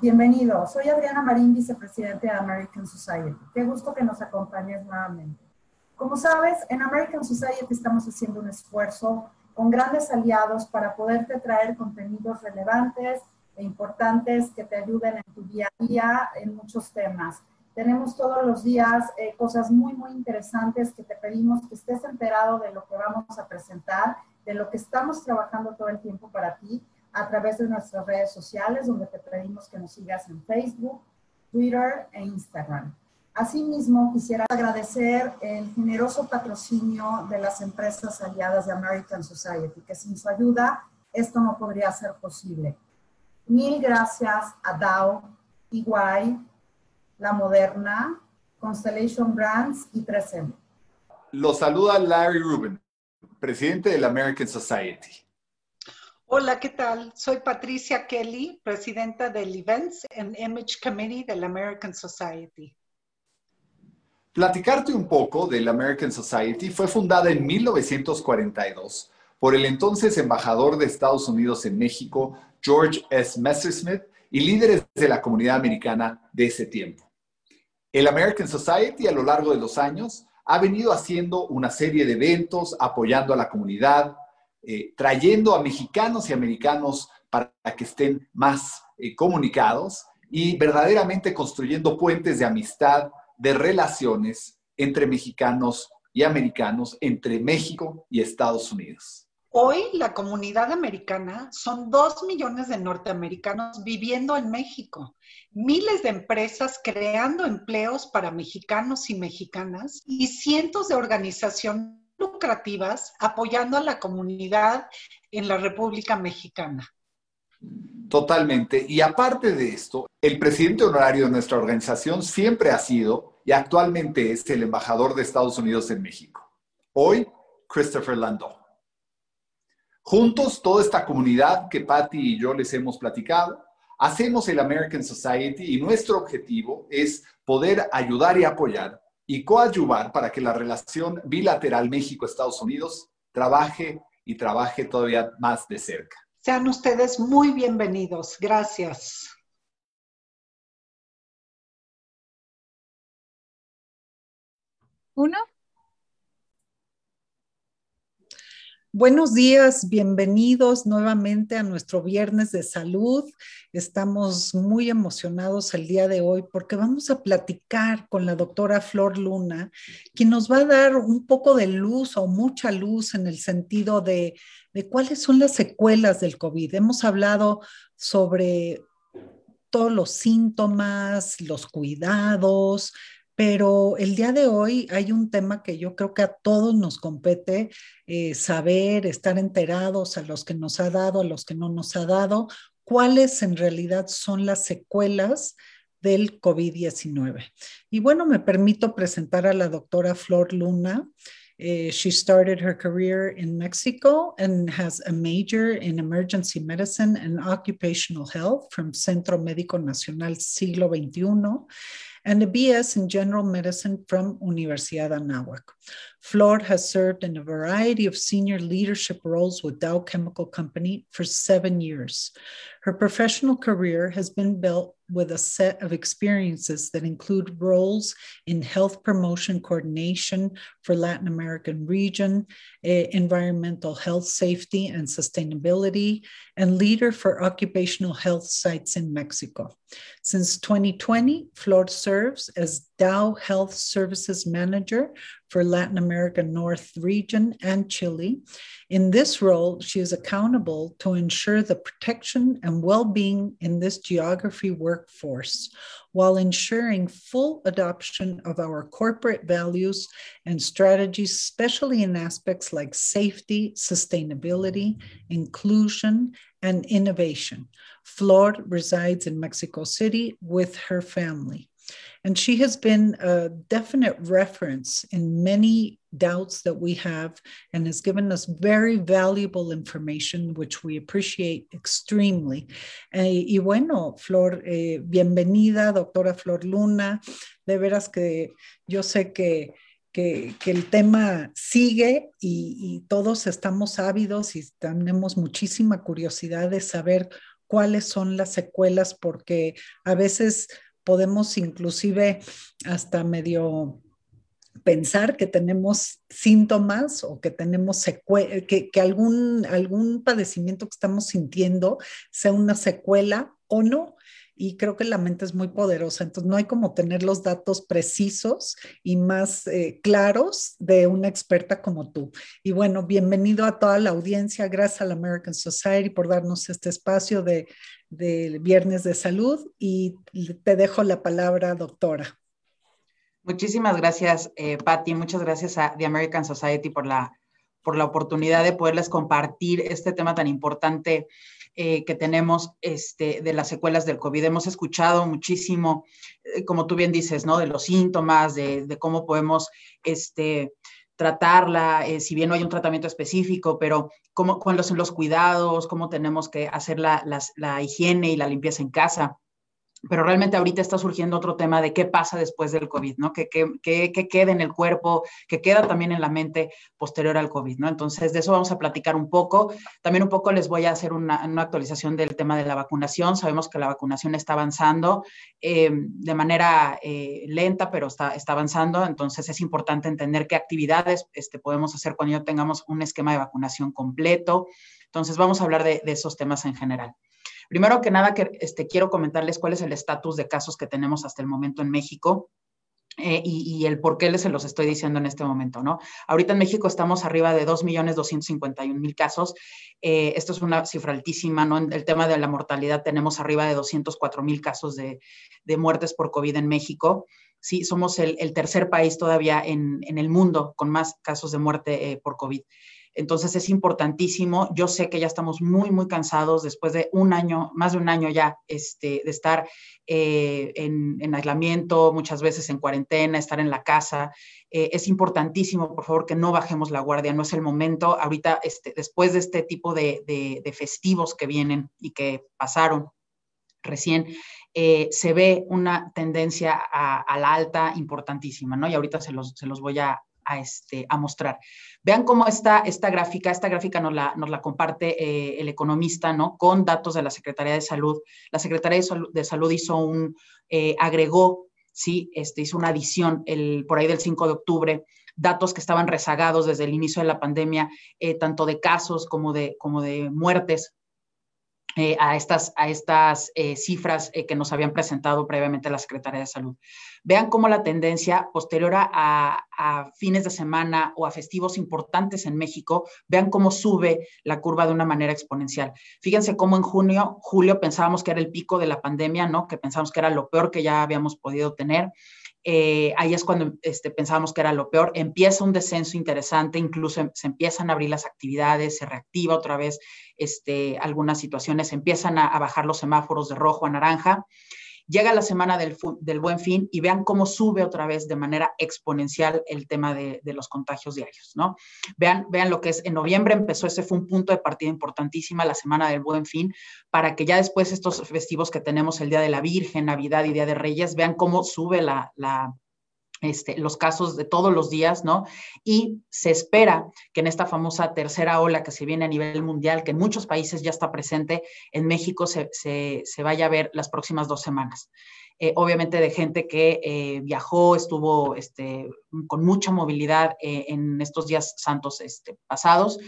Bienvenido, soy Adriana Marín, vicepresidente de American Society. Qué gusto que nos acompañes nuevamente. Como sabes, en American Society estamos haciendo un esfuerzo con grandes aliados para poderte traer contenidos relevantes e importantes que te ayuden en tu día a día en muchos temas. Tenemos todos los días eh, cosas muy, muy interesantes que te pedimos que estés enterado de lo que vamos a presentar, de lo que estamos trabajando todo el tiempo para ti a través de nuestras redes sociales, donde te pedimos que nos sigas en Facebook, Twitter e Instagram. Asimismo, quisiera agradecer el generoso patrocinio de las empresas aliadas de American Society, que sin su ayuda esto no podría ser posible. Mil gracias a Dow, EY, La Moderna, Constellation Brands y 3M. Lo saluda Larry Rubin, presidente de la American Society. Hola, ¿qué tal? Soy Patricia Kelly, presidenta del Events and Image Committee de la American Society. Platicarte un poco de American Society fue fundada en 1942 por el entonces embajador de Estados Unidos en México, George S. Messersmith, y líderes de la comunidad americana de ese tiempo. El American Society a lo largo de los años ha venido haciendo una serie de eventos apoyando a la comunidad, eh, trayendo a mexicanos y americanos para que estén más eh, comunicados y verdaderamente construyendo puentes de amistad, de relaciones entre mexicanos y americanos, entre México y Estados Unidos. Hoy la comunidad americana son dos millones de norteamericanos viviendo en México, miles de empresas creando empleos para mexicanos y mexicanas y cientos de organizaciones lucrativas apoyando a la comunidad en la República Mexicana. Totalmente. Y aparte de esto, el presidente honorario de nuestra organización siempre ha sido y actualmente es el embajador de Estados Unidos en México. Hoy, Christopher Landau. Juntos, toda esta comunidad que Patty y yo les hemos platicado, hacemos el American Society y nuestro objetivo es poder ayudar y apoyar y coadyuvar para que la relación bilateral México-Estados Unidos trabaje y trabaje todavía más de cerca. Sean ustedes muy bienvenidos. Gracias. Uno. Buenos días, bienvenidos nuevamente a nuestro viernes de salud. Estamos muy emocionados el día de hoy porque vamos a platicar con la doctora Flor Luna, quien nos va a dar un poco de luz o mucha luz en el sentido de, de cuáles son las secuelas del COVID. Hemos hablado sobre todos los síntomas, los cuidados, pero el día de hoy hay un tema que yo creo que a todos nos compete eh, saber, estar enterados, a los que nos ha dado, a los que no nos ha dado, cuáles en realidad son las secuelas del COVID-19. Y bueno, me permito presentar a la doctora Flor Luna. Uh, she started her career in Mexico and has a major in emergency medicine and occupational health from Centro Médico Nacional Siglo XXI and a BS in General Medicine from Universidad Anáhuac. Flor has served in a variety of senior leadership roles with Dow Chemical Company for seven years. Her professional career has been built with a set of experiences that include roles in health promotion coordination for Latin American region, eh, environmental health safety and sustainability, and leader for occupational health sites in Mexico. Since 2020, Flor serves as Dow Health Services Manager for Latin America North region and Chile. In this role, she is accountable to ensure the protection and well being in this geography workforce while ensuring full adoption of our corporate values and strategies, especially in aspects like safety, sustainability, inclusion, and innovation. Flor resides in Mexico City with her family. And she has been a definite reference in many doubts that we have and has given us very valuable information, which we appreciate extremely. Eh, y bueno, Flor, eh, bienvenida, doctora Flor Luna. De veras que yo sé que, que, el tema sigue y, y todos estamos ávidos y tenemos muchísima curiosidad de saber cuáles son las secuelas, porque a veces podemos inclusive hasta medio pensar que tenemos síntomas o que tenemos que, que algún, algún padecimiento que estamos sintiendo sea una secuela o no y creo que la mente es muy poderosa, entonces no hay como tener los datos precisos y más eh, claros de una experta como tú. Y bueno, bienvenido a toda la audiencia, gracias a la American Society por darnos este espacio de, de Viernes de Salud y te dejo la palabra, doctora. Muchísimas gracias, eh, Patti. Muchas gracias a The American Society por la, por la oportunidad de poderles compartir este tema tan importante eh, que tenemos este, de las secuelas del COVID. Hemos escuchado muchísimo, eh, como tú bien dices, ¿no? De los síntomas, de, cómo podemos este, tratarla, eh, si bien no hay un tratamiento específico, pero cómo, cuáles son los cuidados, cómo tenemos que hacer la, la higiene y la limpieza en casa pero realmente ahorita está surgiendo otro tema de qué pasa después del COVID, ¿no? ¿Qué, queda en el cuerpo, qué queda también en la mente posterior al COVID, ¿no? Entonces, de eso vamos a platicar un poco. También un poco les voy a hacer una, actualización del tema de la vacunación. Sabemos que la vacunación está avanzando eh, de manera eh, lenta, pero está, está avanzando. Entonces, es importante entender qué actividades este, podemos hacer cuando ya tengamos un esquema de vacunación completo. Entonces, vamos a hablar de esos temas en general. Primero que nada, que, este, quiero comentarles cuál es el estatus de casos que tenemos hasta el momento en México. Eh, y, el por qué les se los estoy diciendo en este momento, ¿no? Ahorita en México estamos arriba de 2.251.000 casos. Eh, esto es una cifra altísima, ¿no? En el tema de la mortalidad tenemos arriba de 204.000 casos de, de, muertes por COVID en México. Sí, somos el, tercer país todavía en, en, el mundo con más casos de muerte eh, por COVID. Entonces es importantísimo. Yo sé que ya estamos muy, muy cansados después de un año, más de un año ya, este, de estar eh, en, aislamiento, muchas veces en cuarentena, estar en la casa. Eh, es importantísimo, por favor, que no bajemos la guardia. No es el momento. Ahorita, este, después de este tipo de, festivos que vienen y que pasaron recién, eh, se ve una tendencia a, la alta importantísima, ¿no? Y ahorita se los, se los voy a, a, este, a mostrar. Vean cómo está esta gráfica, esta gráfica nos la, nos la comparte eh, el economista, ¿no? Con datos de la Secretaría de Salud. La Secretaría de Salud, hizo un, eh, agregó, sí, este, hizo una adición el, por ahí del 5 de octubre, datos que estaban rezagados desde el inicio de la pandemia, eh, tanto de casos como de, como de muertes eh, a estas, a estas eh, cifras eh, que nos habían presentado previamente la Secretaría de Salud. Vean cómo la tendencia posterior a, fines de semana o a festivos importantes en México, vean cómo sube la curva de una manera exponencial. Fíjense cómo en junio, julio pensábamos que era el pico de la pandemia, ¿no? Que pensábamos que era lo peor que ya habíamos podido tener. Eh, ahí es cuando este, pensábamos que era lo peor. Empieza un descenso interesante, incluso em, se empiezan a abrir las actividades, se reactiva otra vez este, algunas situaciones, empiezan a, bajar los semáforos de rojo a naranja. Llega la semana del, buen fin y vean cómo sube otra vez de manera exponencial el tema de, los contagios diarios, ¿no? Vean, vean lo que es, en noviembre empezó, ese fue un punto de partida importantísima, la semana del buen fin, para que ya después estos festivos que tenemos, el Día de la Virgen, Navidad y Día de Reyes, vean cómo sube la, la este, los casos de todos los días, ¿no? Y se espera que en esta famosa tercera ola que se viene a nivel mundial, que en muchos países ya está presente, en México se, vaya a ver las próximas dos semanas. Eh, obviamente de gente que eh, viajó, estuvo este, con mucha movilidad eh, en estos días santos este, pasados.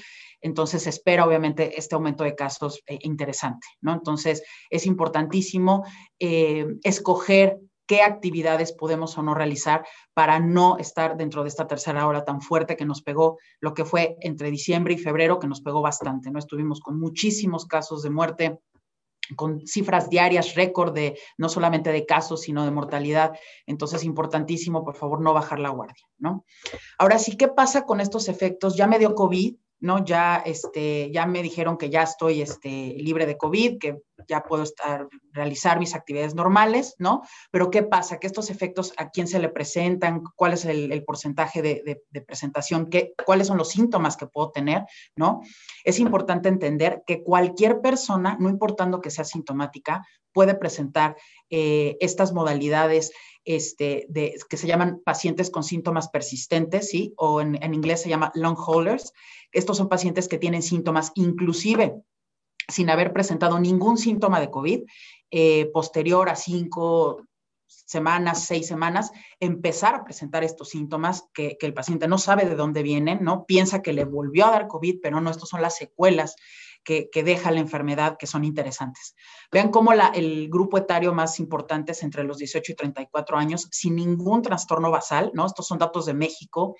Entonces se espera obviamente este aumento de casos interesante, ¿no? Entonces es importantísimo escoger qué actividades podemos o no realizar para no estar dentro de esta tercera hora tan fuerte que nos pegó, lo que fue entre diciembre y febrero, que nos pegó bastante, ¿no? Estuvimos con muchísimos casos de muerte, con cifras diarias récord de no solamente de casos, sino de mortalidad. Entonces, importantísimo, por favor, no bajar la guardia, ¿no? Ahora sí, ¿qué pasa con estos efectos? Ya me dio COVID, ¿no? Ya, este, ya me dijeron que ya estoy este, libre de COVID, que ya puedo estar, realizar mis actividades normales, ¿no? Pero ¿qué pasa? Que estos efectos, ¿a quién se le presentan? ¿Cuál es el, porcentaje de, presentación? ¿Qué, ¿Cuáles son los síntomas que puedo tener, ¿no? Es importante entender que cualquier persona, no importando que sea sintomática, puede presentar eh, estas modalidades este, de, que se llaman pacientes con síntomas persistentes, ¿sí? O en, en inglés se llama long haulers. Estos son pacientes que tienen síntomas inclusive sin haber presentado ningún síntoma de COVID, posterior a cinco, semanas, seis semanas, empezar a presentar estos síntomas que, el paciente no sabe de dónde vienen, ¿no? Piensa que le volvió a dar COVID, pero no, estos son las secuelas que, deja la enfermedad que son interesantes. Vean cómo la, el grupo etario más importante es entre los 18 y 34 años, sin ningún trastorno basal, ¿no? Estos son datos de México.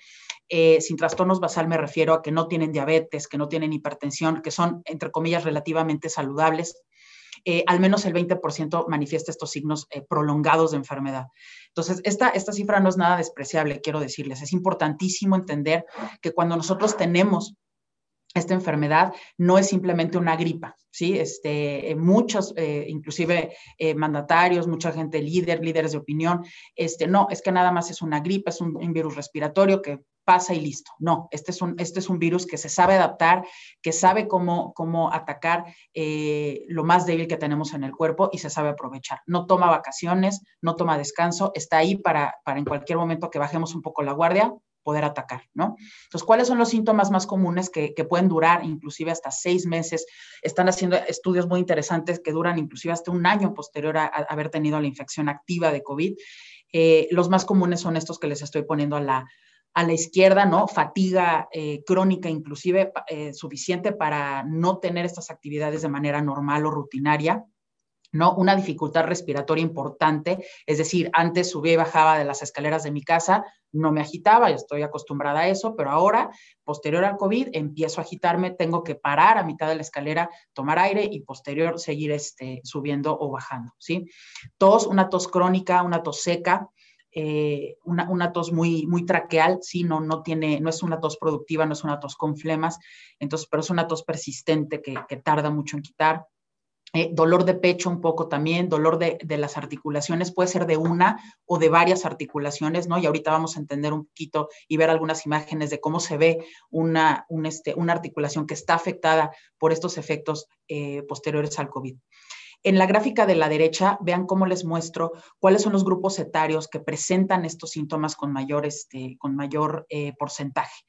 Eh, sin trastornos basal me refiero a que no tienen diabetes, que no tienen hipertensión, que son, entre comillas, relativamente saludables. Eh, al menos el 20% manifiesta estos signos eh, prolongados de enfermedad. Entonces, esta, esta cifra no es nada despreciable, quiero decirles. Es importantísimo entender que cuando nosotros tenemos esta enfermedad no es simplemente una gripa, ¿sí? Este, eh, muchos, inclusive mandatarios, mucha gente líder, líderes de opinión, este, no, es que nada más es una gripa, es un virus respiratorio que pasa y listo. No, este es un, este es un virus que se sabe adaptar, que sabe cómo, cómo atacar eh, lo más débil que tenemos en el cuerpo y se sabe aprovechar. No toma vacaciones, no toma descanso, está ahí para, para en cualquier momento que bajemos un poco la guardia, poder atacar, ¿no? Entonces, ¿cuáles son los síntomas más comunes que, pueden durar inclusive hasta seis meses? Están haciendo estudios muy interesantes que duran inclusive hasta un año posterior a, haber tenido la infección activa de COVID. Eh, los más comunes son estos que les estoy poniendo a la, a la izquierda, ¿no? Fatiga eh, crónica, inclusive eh, suficiente para no tener estas actividades de manera normal o rutinaria. ¿no? Una dificultad respiratoria importante, es decir, antes subía y bajaba de las escaleras de mi casa, no me agitaba, ya estoy acostumbrada a eso, pero ahora, posterior al COVID, empiezo a agitarme, tengo que parar a mitad de la escalera, tomar aire y posterior seguir este, subiendo o bajando, ¿sí? Tos, una tos crónica, una tos seca, eh, una, tos muy, muy traqueal, ¿sí? no, no, tiene, no es una tos productiva, no es una tos con flemas, entonces, pero es una tos persistente que, tarda mucho en quitar. Eh, dolor de pecho un poco también, dolor de, las articulaciones, puede ser de una o de varias articulaciones, ¿no? Y ahorita vamos a entender un poquito y ver algunas imágenes de cómo se ve una, este, una articulación que está afectada por estos efectos eh, posteriores al COVID. En la gráfica de la derecha, vean cómo les muestro cuáles son los grupos etarios que presentan estos síntomas con mayor, este, eh, porcentaje.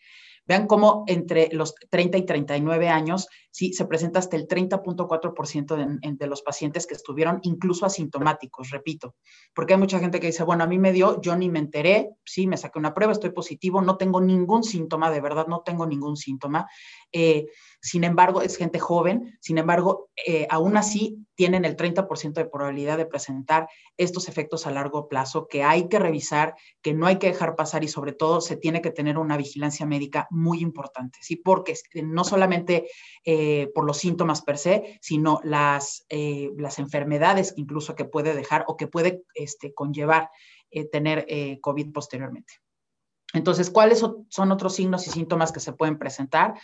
Vean cómo entre los 30 y 39 años, sí, se presenta hasta el 30.4% de, de, los pacientes que estuvieron incluso asintomáticos, repito, porque hay mucha gente que dice, bueno, a mí me dio, yo ni me enteré, sí, me saqué una prueba, estoy positivo, no tengo ningún síntoma, de verdad, no tengo ningún síntoma. Eh, sin embargo, es gente joven, sin embargo, eh, aún así tienen el 30% de probabilidad de presentar estos efectos a largo plazo que hay que revisar, que no hay que dejar pasar y sobre todo se tiene que tener una vigilancia médica muy importante, ¿sí? Porque no solamente eh, por los síntomas per se, sino las, eh, las enfermedades incluso que puede dejar o que puede este, conllevar tener COVID posteriormente. Entonces, ¿cuáles son otros signos y síntomas que se pueden presentar?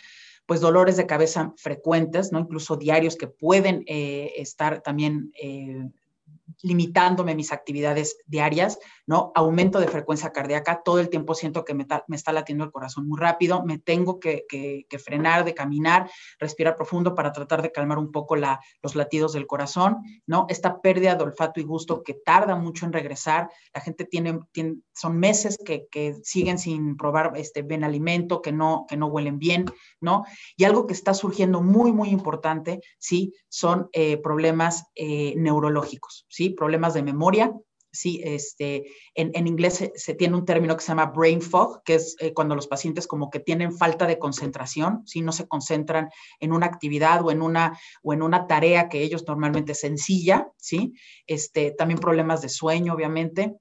Pues dolores de cabeza frecuentes, ¿no? Incluso diarios que pueden eh, estar también eh, limitándome mis actividades diarias, ¿no? Aumento de frecuencia cardíaca, todo el tiempo siento que me, está latiendo el corazón muy rápido, me tengo que, frenar de caminar, respirar profundo para tratar de calmar un poco los latidos del corazón, ¿no? Esta pérdida de olfato y gusto que tarda mucho en regresar, la gente tiene, son meses que, siguen sin probar este alimento, que no, que no huelen bien, ¿no? Y algo que está surgiendo muy, muy importante, ¿sí? Son eh, problemas eh, neurológicos, ¿sí? Problemas de memoria, sí, este, en, inglés se, tiene un término que se llama brain fog, que es eh, cuando los pacientes como que tienen falta de concentración, ¿sí? no se concentran en una actividad o en una, o en una tarea que ellos normalmente sencilla, ¿sí? Este, también problemas de sueño, obviamente.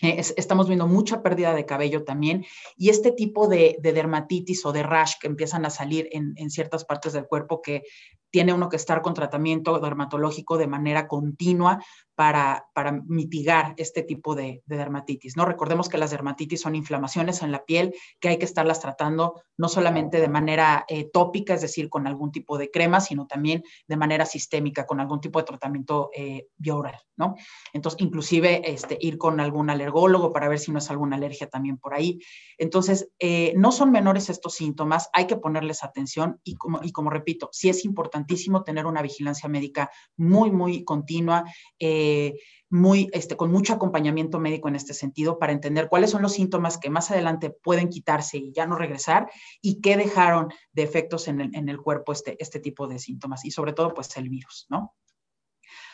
Eh, estamos viendo mucha pérdida de cabello también y este tipo de, dermatitis o de rash que empiezan a salir en, en, ciertas partes del cuerpo que tiene uno que estar con tratamiento dermatológico de manera continua para, mitigar este tipo de, dermatitis. ¿no? Recordemos que las dermatitis son inflamaciones en la piel que hay que estarlas tratando no solamente de manera eh, tópica, es decir, con algún tipo de crema, sino también de manera sistémica, con algún tipo de tratamiento eh, bioral. ¿no? Entonces, inclusive este, ir con algún alergólogo para ver si no es alguna alergia también por ahí. Entonces, eh, no son menores estos síntomas, hay que ponerles atención y como, repito, sí es importantísimo tener una vigilancia médica muy, muy continua. Eh, muy, este, con mucho acompañamiento médico en este sentido para entender cuáles son los síntomas que más adelante pueden quitarse y ya no regresar y qué dejaron de efectos en el, en el cuerpo este, este tipo de síntomas y sobre todo pues el virus, ¿no?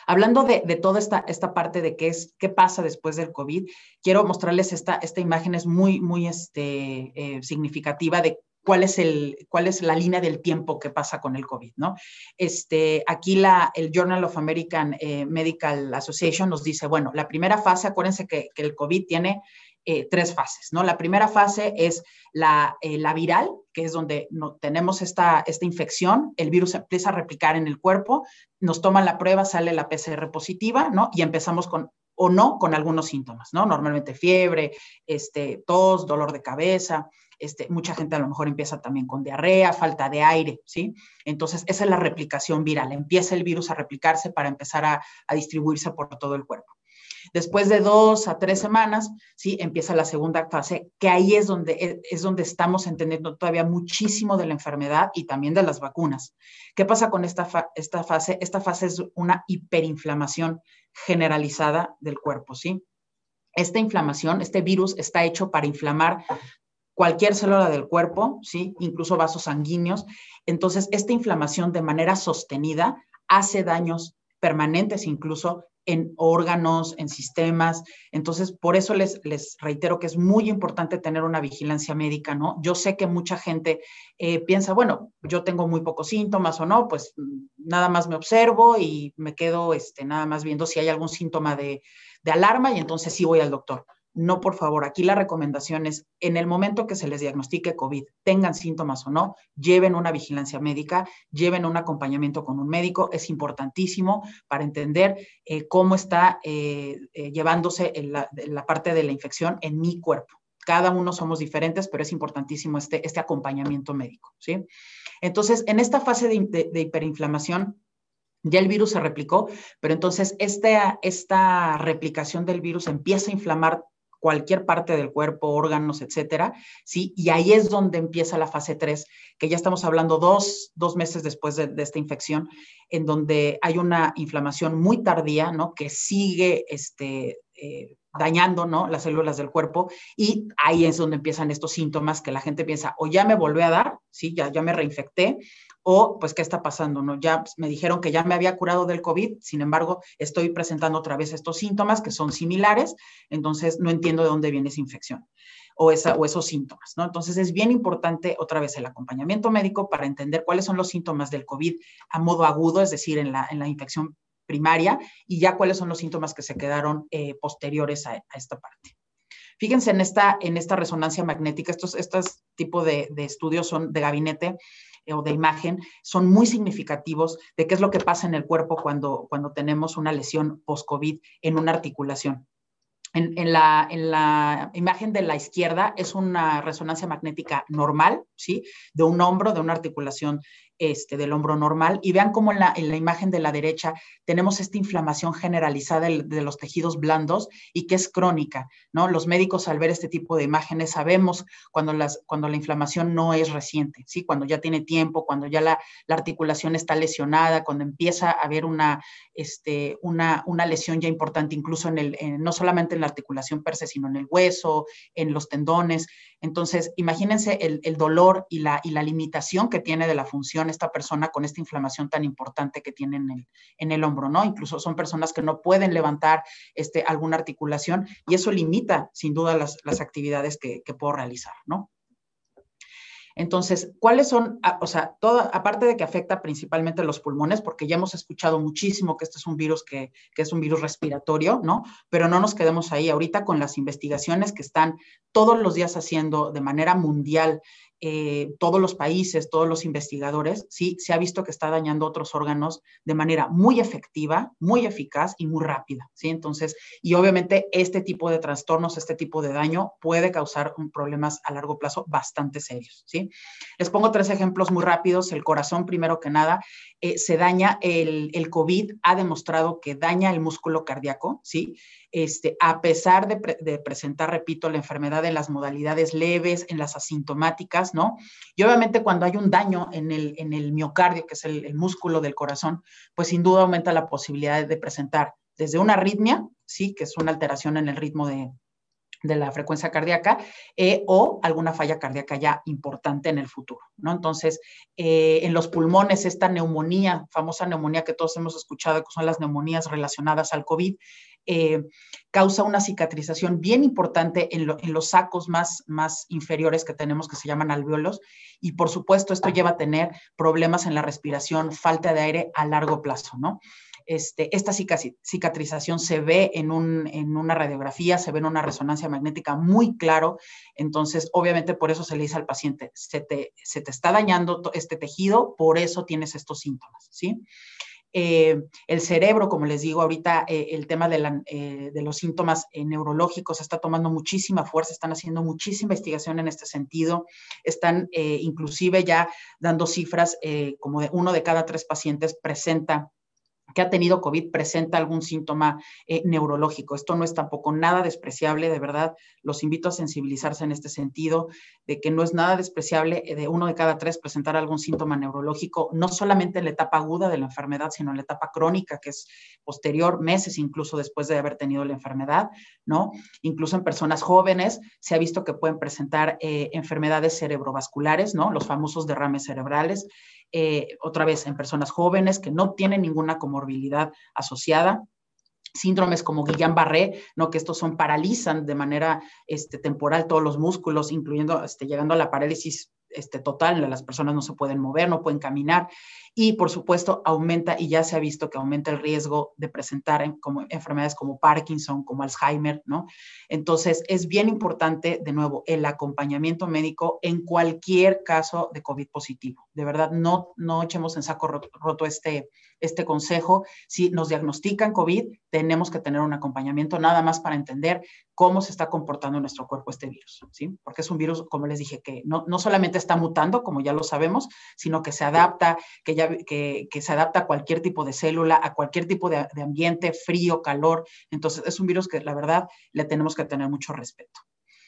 Hablando de, toda esta, esta parte de qué, es, qué pasa después del COVID, quiero mostrarles esta, esta imagen, es muy, muy este, eh, significativa de cuál es, el, cuál es la línea del tiempo que pasa con el COVID, ¿no? Este, aquí la, el Journal of American eh, Medical Association nos dice, bueno, la primera fase, acuérdense que, el COVID tiene eh, tres fases, ¿no? La primera fase es la, eh, la viral, que es donde no, tenemos esta, esta infección, el virus empieza a replicar en el cuerpo, nos toman la prueba, sale la PCR positiva, ¿no? Y empezamos con o no con algunos síntomas, ¿no? Normalmente fiebre, este, tos, dolor de cabeza, este, mucha gente a lo mejor empieza también con diarrea, falta de aire, ¿sí? Entonces, esa es la replicación viral. Empieza el virus a replicarse para empezar a, distribuirse por todo el cuerpo. Después de dos a tres semanas, ¿sí? Empieza la segunda fase, que ahí es donde, e, es donde estamos entendiendo todavía muchísimo de la enfermedad y también de las vacunas. ¿Qué pasa con esta, esta fase? Esta fase es una hiperinflamación generalizada del cuerpo, ¿sí? Esta inflamación, este virus está hecho para inflamar cualquier célula del cuerpo, ¿sí? Incluso vasos sanguíneos. Entonces, esta inflamación de manera sostenida hace daños permanentes incluso en órganos, en sistemas. Entonces, por eso les, reitero que es muy importante tener una vigilancia médica, ¿no? Yo sé que mucha gente eh, piensa, bueno, yo tengo muy pocos síntomas o no, pues mm, nada más me observo y me quedo este, nada más viendo si hay algún síntoma de alarma y entonces sí voy al doctor. No, por favor, aquí la recomendación es, en el momento que se les diagnostique COVID, tengan síntomas o no, lleven una vigilancia médica, lleven un acompañamiento con un médico, es importantísimo para entender eh, cómo está eh, eh, llevándose la, parte de la infección en mi cuerpo. Cada uno somos diferentes, pero es importantísimo este, este acompañamiento médico, ¿sí? Entonces, en esta fase de, de hiperinflamación, ya el virus se replicó, pero entonces esta, esta replicación del virus empieza a inflamar cualquier parte del cuerpo, órganos, etcétera, ¿sí? Y ahí es donde empieza la fase 3, que ya estamos hablando dos, meses después de, esta infección, en donde hay una inflamación muy tardía, ¿no? Que sigue, este, eh, dañando ¿no? las células del cuerpo y ahí es donde empiezan estos síntomas que la gente piensa, o ya me volví a dar, ¿sí? ya, ya me reinfecté, o pues qué está pasando, ¿no? Ya me dijeron que ya me había curado del COVID, sin embargo, estoy presentando otra vez estos síntomas que son similares, entonces no entiendo de dónde viene esa infección o, esa, o esos síntomas, ¿no? Entonces es bien importante otra vez el acompañamiento médico para entender cuáles son los síntomas del COVID a modo agudo, es decir, en la, en la infección primaria, y ya cuáles son los síntomas que se quedaron eh, posteriores a, esta parte. Fíjense en esta, en esta resonancia magnética, estos, estos tipos de, estudios son de gabinete o de imagen son muy significativos de qué es lo que pasa en el cuerpo cuando, cuando tenemos una lesión post-COVID en una articulación. En, la, en, la, imagen de la izquierda es una resonancia magnética normal, ¿sí? De un hombro, de una articulación este, del hombro normal y vean cómo en la, en la imagen de la derecha tenemos esta inflamación generalizada de, los tejidos blandos y que es crónica, ¿no? Los médicos al ver este tipo de imágenes sabemos cuando, las, cuando la inflamación no es reciente, ¿sí? Cuando ya tiene tiempo, cuando ya la, la articulación está lesionada, cuando empieza a haber una, este, una, una lesión ya importante incluso en el, no solamente en la articulación per se, sino en el hueso, en los tendones. Entonces, imagínense el, el dolor y la, y la limitación que tiene de la función esta persona con esta inflamación tan importante que tiene en el, en el hombro, ¿no? Incluso son personas que no pueden levantar este, alguna articulación y eso limita sin duda las, las actividades que, que puedo realizar, ¿no? Entonces, ¿cuáles son, ah, o sea, todo, aparte de que afecta principalmente los pulmones, porque ya hemos escuchado muchísimo que este es un virus que, que, es un virus respiratorio, ¿no? Pero no nos quedemos ahí. Ahorita con las investigaciones que están todos los días haciendo de manera mundial eh, todos los países, todos los investigadores, sí, se ha visto que está dañando otros órganos de manera muy efectiva, muy eficaz y muy rápida, ¿sí? Entonces, y obviamente este tipo de trastornos, este tipo de daño puede causar problemas a largo plazo bastante serios, ¿sí? Les pongo tres ejemplos muy rápidos. El corazón, primero que nada, eh, se daña, el, el COVID ha demostrado que daña el músculo cardíaco, ¿sí? Este, a pesar de, presentar, repito, la enfermedad en las modalidades leves, en las asintomáticas, ¿no? Y obviamente cuando hay un daño en el, miocardio, que es el, músculo del corazón, pues sin duda aumenta la posibilidad de presentar desde una arritmia, sí, que es una alteración en el ritmo de, de la frecuencia cardíaca eh, o alguna falla cardíaca ya importante en el futuro, ¿no? Entonces, eh, en los pulmones, esta neumonía, famosa neumonía que todos hemos escuchado, que son las neumonías relacionadas al COVID, eh, causa una cicatrización bien importante en, en, los sacos más, más inferiores que tenemos, que se llaman alveolos, y por supuesto esto lleva a tener problemas en la respiración, falta de aire a largo plazo, ¿no? Este, esta cicatrización se ve en, una radiografía, se ve en una resonancia magnética muy claro. Entonces, obviamente, por eso se le dice al paciente, se te, está dañando este tejido, por eso tienes estos síntomas, ¿sí? Eh, el cerebro, como les digo ahorita, eh, el tema de, eh, los síntomas neurológicos está tomando muchísima fuerza, están haciendo muchísima investigación en este sentido, están inclusive ya dando cifras como de uno de cada tres pacientes presenta que ha tenido COVID presenta algún síntoma eh, neurológico. Esto no es tampoco nada despreciable, de verdad. Los invito a sensibilizarse en este sentido, de que no es nada despreciable eh, de uno de cada tres presentar algún síntoma neurológico, no solamente en la etapa aguda de la enfermedad, sino en la etapa crónica, que es posterior, meses incluso después de haber tenido la enfermedad, ¿no? Incluso en personas jóvenes se ha visto que pueden presentar eh, enfermedades cerebrovasculares, ¿no? Los famosos derrames cerebrales. Eh, otra vez en personas jóvenes que no tienen ninguna comorbilidad asociada síndromes como Guillain-Barré, ¿no? que estos son paralizan de manera este, temporal todos los músculos, incluyendo este, llegando a la parálisis este, total, las personas no se pueden mover, no pueden caminar y por supuesto aumenta y ya se ha visto que aumenta el riesgo de presentar como, enfermedades como Parkinson, como Alzheimer, ¿no? Entonces es bien importante, de nuevo, el acompañamiento médico en cualquier caso de COVID positivo. De verdad, no, no echemos en saco roto, este, este consejo. Si nos diagnostican COVID, tenemos que tener un acompañamiento nada más para entender cómo se está comportando en nuestro cuerpo este virus, ¿sí? Porque es un virus, como les dije, que no, no solamente está mutando, como ya lo sabemos, sino que se adapta, que, ya, que, se adapta a cualquier tipo de célula, a cualquier tipo de, de ambiente, frío, calor. Entonces, es un virus que la verdad le tenemos que tener mucho respeto.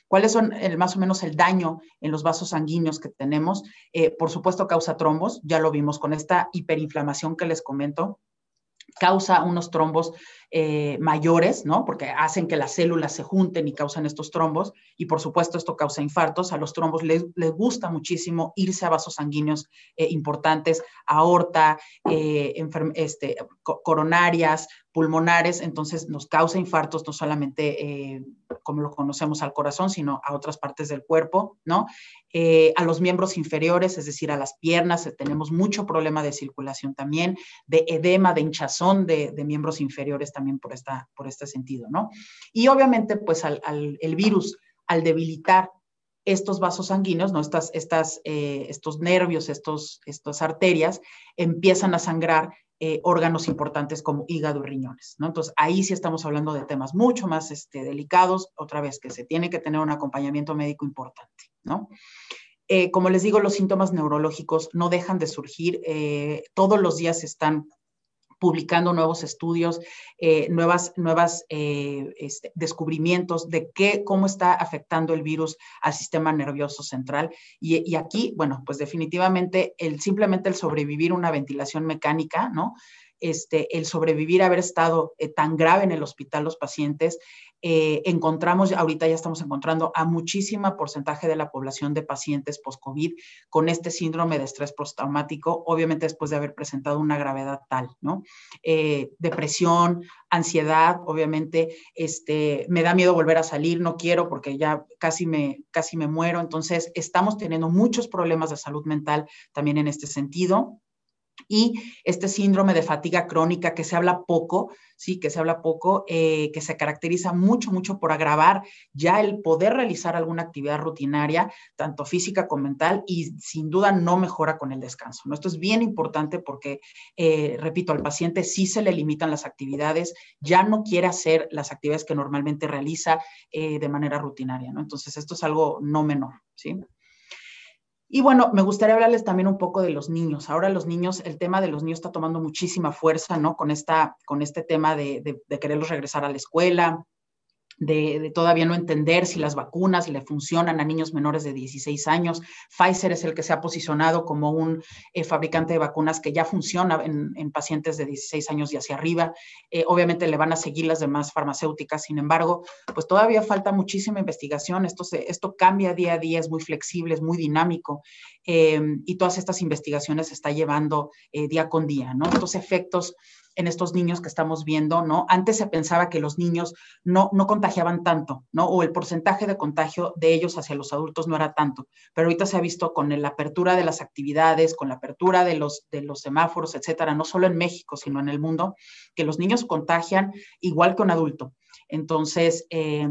¿Cuáles son el, más o menos el daño en los vasos sanguíneos que tenemos? Eh, por supuesto, causa trombos, ya lo vimos con esta hiperinflamación que les comento, causa unos trombos eh, mayores, ¿no? Porque hacen que las células se junten y causan estos trombos. Y por supuesto, esto causa infartos. A los trombos les, gusta muchísimo irse a vasos sanguíneos eh, importantes, aorta, eh, este, coronarias, pulmonares. Entonces, nos causa infartos no solamente como lo conocemos al corazón, sino a otras partes del cuerpo, ¿no? a los miembros inferiores, es decir, a las piernas, tenemos mucho problema de circulación también, de edema, de hinchazón de, miembros inferiores también por, esta, por este sentido, ¿no? Y obviamente, pues al, el virus, al debilitar estos vasos sanguíneos, ¿no? Estas, estas, eh, estos nervios, estos, estas arterias, empiezan a sangrar eh, órganos importantes como hígado y riñones, ¿no? Entonces, ahí sí estamos hablando de temas mucho más este, delicados, otra vez, que se tiene que tener un acompañamiento médico importante, ¿no? Eh, como les digo, los síntomas neurológicos no dejan de surgir, todos los días están publicando nuevos estudios, eh, nuevas, nuevas eh, este, descubrimientos de qué, cómo está afectando el virus al sistema nervioso central. Y, aquí, bueno, pues definitivamente el, simplemente el sobrevivir una ventilación mecánica, ¿no? Este, el sobrevivir, haber estado eh, tan grave en el hospital los pacientes, eh, encontramos, ahorita ya estamos encontrando a muchísima porcentaje de la población de pacientes post-COVID con este síndrome de estrés postraumático, obviamente después de haber presentado una gravedad tal, ¿no? Eh, depresión, ansiedad, obviamente, este, me da miedo volver a salir, no quiero porque ya casi me, casi me muero, entonces estamos teniendo muchos problemas de salud mental también en este sentido y este síndrome de fatiga crónica que se habla poco, sí, que se habla poco, eh, que se caracteriza mucho, mucho por agravar ya el poder realizar alguna actividad rutinaria, tanto física como mental, y sin duda no mejora con el descanso. ¿no? Esto es bien importante porque, eh, repito, al paciente sí se le limitan las actividades, ya no quiere hacer las actividades que normalmente realiza eh, de manera rutinaria, ¿no? Entonces, esto es algo no menor, ¿sí? Y bueno, me gustaría hablarles también un poco de los niños. Ahora los niños, el tema de los niños está tomando muchísima fuerza, ¿no? Con, esta, con este tema de, de, quererlos regresar a la escuela, de, todavía no entender si las vacunas le funcionan a niños menores de 16 años. Pfizer es el que se ha posicionado como un eh, fabricante de vacunas que ya funciona en, pacientes de 16 años y hacia arriba. Eh, obviamente le van a seguir las demás farmacéuticas, sin embargo, pues todavía falta muchísima investigación. Esto, esto cambia día a día, es muy flexible, es muy dinámico eh, y todas estas investigaciones se está llevando día con día, ¿no? Estos efectos en estos niños que estamos viendo, ¿no? Antes se pensaba que los niños no, no contagiaban tanto, ¿no? O el porcentaje de contagio de ellos hacia los adultos no era tanto, pero ahorita se ha visto con la apertura de las actividades, con la apertura de los, de los semáforos, etcétera, no solo en México, sino en el mundo, que los niños contagian igual que un adulto. Entonces, eh,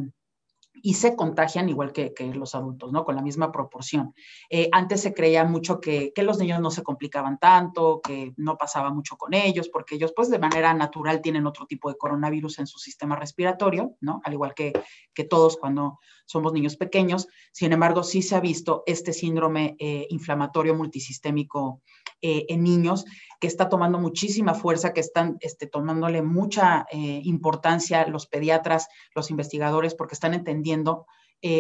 y se contagian igual que, los adultos, ¿no? Con la misma proporción. Eh, antes se creía mucho que, los niños no se complicaban tanto, que no pasaba mucho con ellos, porque ellos pues de manera natural tienen otro tipo de coronavirus en su sistema respiratorio, ¿no? Al igual que, que todos cuando somos niños pequeños. Sin embargo, sí se ha visto este síndrome eh, inflamatorio multisistémico eh, en niños que está tomando muchísima fuerza, que están este, tomándole mucha eh, importancia los pediatras, los investigadores, porque están entendiendo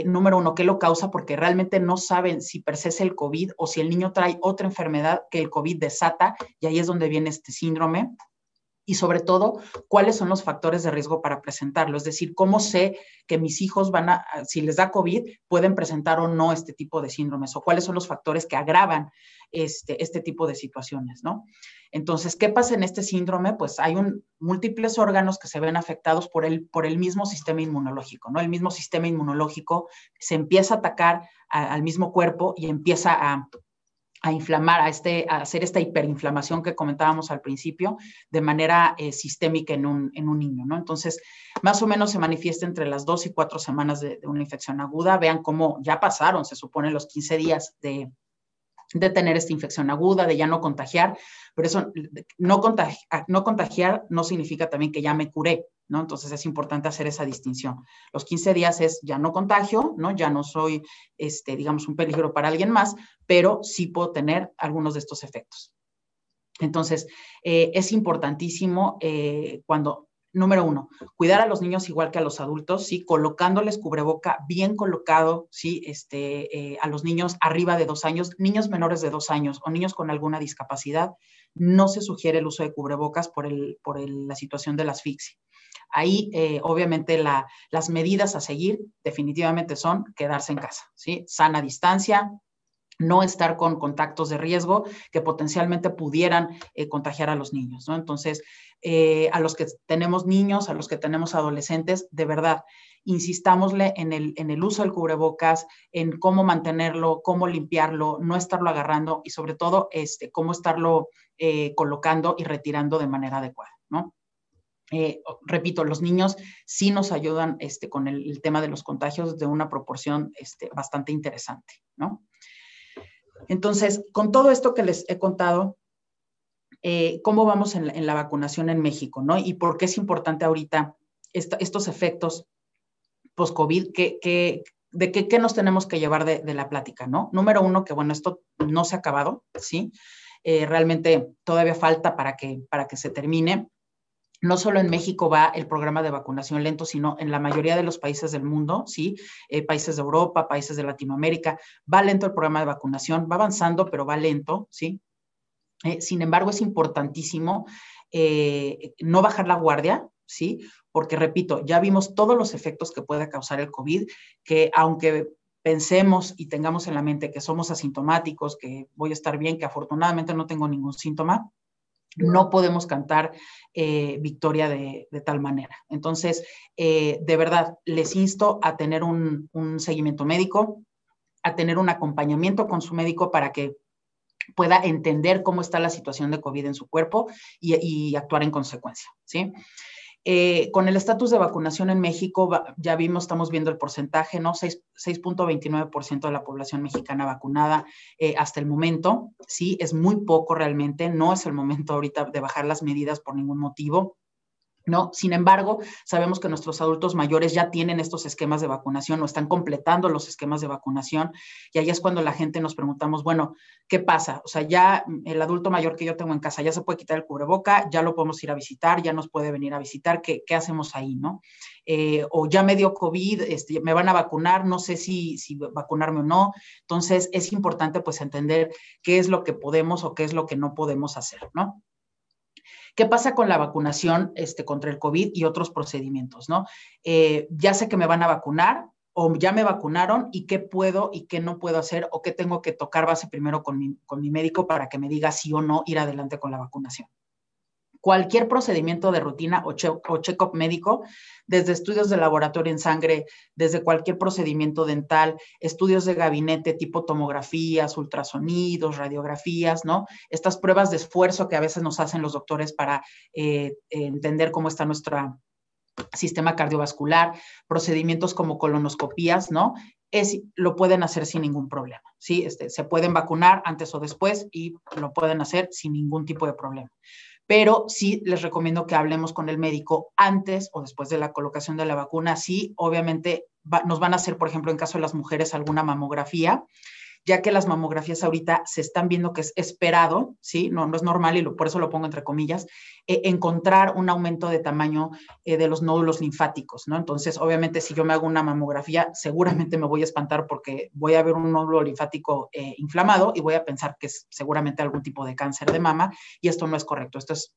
número uno, qué lo causa, porque realmente no saben si per se es el COVID o si el niño trae otra enfermedad que el COVID desata, y ahí es donde viene este síndrome y sobre todo, cuáles son los factores de riesgo para presentarlo. Es decir, cómo sé que mis hijos van a, si les da COVID, pueden presentar o no este tipo de síndromes o cuáles son los factores que agravan este, este tipo de situaciones, ¿no? Entonces, ¿qué pasa en este síndrome? Pues hay un, múltiples órganos que se ven afectados por el, por el mismo sistema inmunológico, ¿no? El mismo sistema inmunológico se empieza a atacar al mismo cuerpo y empieza a a inflamar, a, este, a hacer esta hiperinflamación que comentábamos al principio de manera eh, sistémica en un, en un, niño, ¿no? Entonces, más o menos se manifiesta entre las dos y cuatro semanas de, una infección aguda. Vean cómo ya pasaron, se supone, los 15 días de, de tener esta infección aguda, de ya no contagiar, pero eso, no, no contagiar no significa también que ya me curé, ¿no? Entonces es importante hacer esa distinción. Los 15 días es ya no contagio, ¿no? Ya no soy, este, digamos, un peligro para alguien más, pero sí puedo tener algunos de estos efectos. Entonces, eh, es importantísimo eh, cuando, número uno, cuidar a los niños igual que a los adultos, ¿sí? Colocándoles cubreboca bien colocado, ¿sí? Este, eh, a los niños arriba de dos años, niños menores de dos años o niños con alguna discapacidad, no se sugiere el uso de cubrebocas por, el, por la situación de la asfixia. Ahí, eh, obviamente, las medidas a seguir definitivamente son quedarse en casa, ¿sí? Sana distancia, no estar con contactos de riesgo que potencialmente pudieran eh, contagiar a los niños, ¿no? Entonces, eh, a los que tenemos niños, a los que tenemos adolescentes, de verdad, insistámosle en el, uso del cubrebocas, en cómo mantenerlo, cómo limpiarlo, no estarlo agarrando y sobre todo, este, cómo estarlo colocando y retirando de manera adecuada. Eh, repito, los niños sí nos ayudan este, con el, tema de los contagios de una proporción este, bastante interesante. Entonces, con todo esto que les he contado, eh, ¿cómo vamos en la, vacunación en México, no? Y por qué es importante ahorita estos efectos post-COVID, de qué, nos tenemos que llevar de, la plática, ¿no? Número uno, que bueno, esto no se ha acabado, ¿sí? Eh, realmente todavía falta para que, para que se termine no solo en México va el programa de vacunación lento, sino en la mayoría de los países del mundo, ¿sí? Eh, países de Europa, países de Latinoamérica, va lento el programa de vacunación, va avanzando, pero va lento, ¿sí? Eh, sin embargo, es importantísimo eh, no bajar la guardia, ¿sí? Porque, repito, ya vimos todos los efectos que puede causar el COVID, que aunque pensemos y tengamos en la mente que somos asintomáticos, que voy a estar bien, que afortunadamente no tengo ningún síntoma, no podemos cantar eh, victoria de, tal manera. Entonces, de verdad, les insto a tener un, seguimiento médico, a tener un acompañamiento con su médico para que pueda entender cómo está la situación de COVID en su cuerpo y, actuar en consecuencia, ¿sí? Eh, con el estatus de vacunación en México, ya vimos, estamos viendo el porcentaje, ¿no? 6.29% de la población mexicana vacunada eh, hasta el momento. Sí, es muy poco realmente, no es el momento ahorita de bajar las medidas por ningún motivo. ¿No? Sin embargo, sabemos que nuestros adultos mayores ya tienen estos esquemas de vacunación o están completando los esquemas de vacunación y ahí es cuando la gente nos preguntamos, bueno, ¿qué pasa? O sea, ya el adulto mayor que yo tengo en casa ya se puede quitar el cubreboca, ya lo podemos ir a visitar, ya nos puede venir a visitar, ¿qué, qué hacemos ahí, no? Eh, o ya me dio COVID, este, me van a vacunar, no sé si, si vacunarme o no. Entonces, es importante pues entender qué es lo que podemos o qué es lo que no podemos hacer, ¿no? ¿Qué pasa con la vacunación este, contra el COVID y otros procedimientos? ¿no? Eh, ya sé que me van a vacunar o ya me vacunaron y qué puedo y qué no puedo hacer o qué tengo que tocar base primero con mi, con mi médico para que me diga sí o no ir adelante con la vacunación cualquier procedimiento de rutina o, check-up médico, desde estudios de laboratorio en sangre, desde cualquier procedimiento dental, estudios de gabinete tipo tomografías, ultrasonidos, radiografías, ¿no? Estas pruebas de esfuerzo que a veces nos hacen los doctores para eh, entender cómo está nuestro sistema cardiovascular, procedimientos como colonoscopías, ¿no? Es, lo pueden hacer sin ningún problema, ¿sí? Este, se pueden vacunar antes o después y lo pueden hacer sin ningún tipo de problema pero sí les recomiendo que hablemos con el médico antes o después de la colocación de la vacuna. Sí, obviamente nos van a hacer, por ejemplo, en caso de las mujeres, alguna mamografía ya que las mamografías ahorita se están viendo que es esperado, ¿sí? No, no es normal y por eso lo pongo entre comillas, eh, encontrar un aumento de tamaño eh, de los nódulos linfáticos, ¿no? Entonces, obviamente, si yo me hago una mamografía, seguramente me voy a espantar porque voy a ver un nódulo linfático eh, inflamado y voy a pensar que es seguramente algún tipo de cáncer de mama y esto no es correcto. Esto es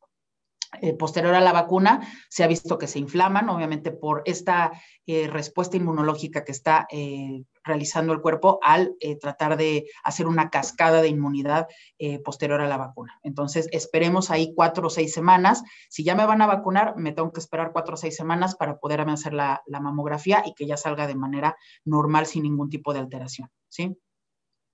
eh, posterior a la vacuna, se ha visto que se inflaman, obviamente por esta eh, respuesta inmunológica que está eh, realizando el cuerpo al tratar de hacer una cascada de inmunidad posterior a la vacuna. Entonces, esperemos ahí cuatro o seis semanas. Si ya me van a vacunar, me tengo que esperar cuatro o seis semanas para poder hacer la, la mamografía y que ya salga de manera normal sin ningún tipo de alteración. ¿sí?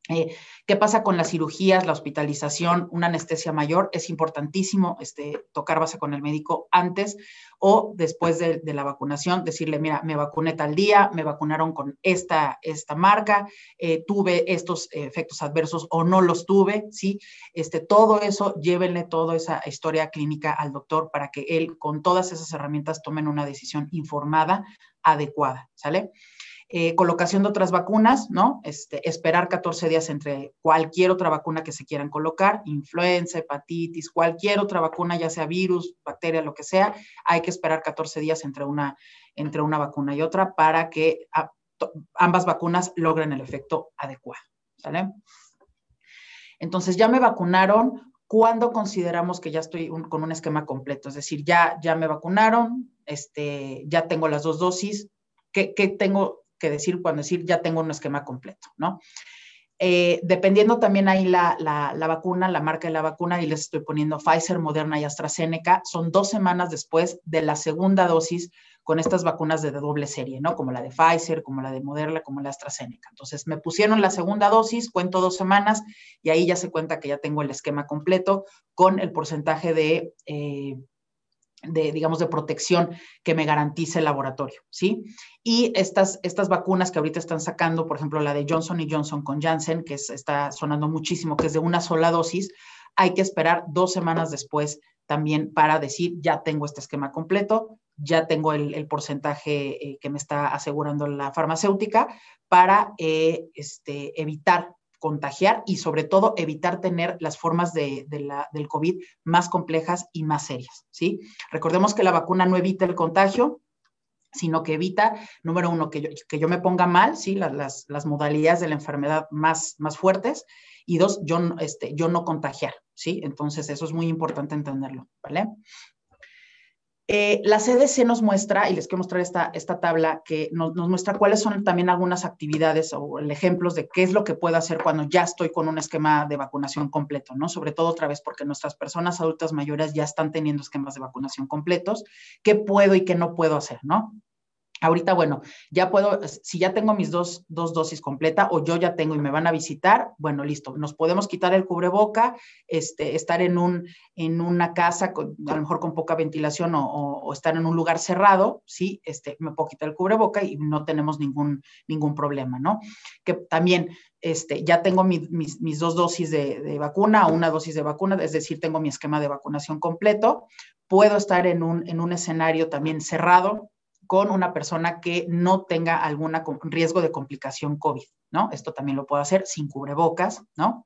Eh, ¿Qué pasa con las cirugías, la hospitalización, una anestesia mayor? Es importantísimo este, tocar base con el médico antes o después de, la vacunación, decirle, mira, me vacuné tal día, me vacunaron con esta, esta marca, eh, tuve estos efectos adversos o no los tuve, ¿sí? Este, todo eso, llévenle toda esa historia clínica al doctor para que él, con todas esas herramientas, tomen una decisión informada, adecuada, ¿sale? Eh, colocación de otras vacunas, ¿no? Este, esperar 14 días entre cualquier otra vacuna que se quieran colocar, influenza, hepatitis, cualquier otra vacuna, ya sea virus, bacteria, lo que sea, hay que esperar 14 días entre una, entre una vacuna y otra para que ambas vacunas logren el efecto adecuado, ¿sale? Entonces, ya me vacunaron, ¿cuándo consideramos que ya estoy con un esquema completo? Es decir, ya, ya me vacunaron, este, ya tengo las dos dosis, ¿qué, qué tengo que decir cuando decir ya tengo un esquema completo, ¿no? Eh, dependiendo también ahí la, la, vacuna, la marca de la vacuna, y les estoy poniendo Pfizer, Moderna y AstraZeneca, son dos semanas después de la segunda dosis con estas vacunas de doble serie, ¿no? Como la de Pfizer, como la de Moderna, como la de AstraZeneca. Entonces, me pusieron la segunda dosis, cuento dos semanas, y ahí ya se cuenta que ya tengo el esquema completo con el porcentaje de... Eh, de, digamos, de protección que me garantice el laboratorio, ¿sí? Y estas, estas vacunas que ahorita están sacando, por ejemplo, la de Johnson y Johnson con Janssen, que está sonando muchísimo, que es de una sola dosis, hay que esperar dos semanas después también para decir, ya tengo este esquema completo, ya tengo el, porcentaje eh, que me está asegurando la farmacéutica para eh, este, evitar contagiar y sobre todo evitar tener las formas de, del COVID más complejas y más serias, ¿sí? Recordemos que la vacuna no evita el contagio, sino que evita, número uno, que yo, que yo me ponga mal, ¿sí? Las, las, modalidades de la enfermedad más, más fuertes, y dos, yo, este, yo no contagiar, ¿sí? Entonces, eso es muy importante entenderlo, ¿vale? Eh, la CDC nos muestra, y les quiero mostrar esta, esta tabla, que nos, muestra cuáles son también algunas actividades o ejemplos de qué es lo que puedo hacer cuando ya estoy con un esquema de vacunación completo, ¿no? Sobre todo otra vez porque nuestras personas adultas mayores ya están teniendo esquemas de vacunación completos, qué puedo y qué no puedo hacer, ¿no? Ahorita, bueno, ya puedo, si ya tengo mis dos, dos dosis completa o yo ya tengo y me van a visitar, bueno, listo, nos podemos quitar el cubreboca, este, estar en, un, en una casa, a lo mejor con poca ventilación o, estar en un lugar cerrado, sí, este, me puedo quitar el cubreboca y no tenemos ningún, ningún problema, ¿no? Que también este, ya tengo mis, mis, dos dosis de, de, vacuna o una dosis de vacuna, es decir, tengo mi esquema de vacunación completo, puedo estar en un, en un escenario también cerrado, con una persona que no tenga algún riesgo de complicación COVID, ¿no? Esto también lo puedo hacer sin cubrebocas, ¿no?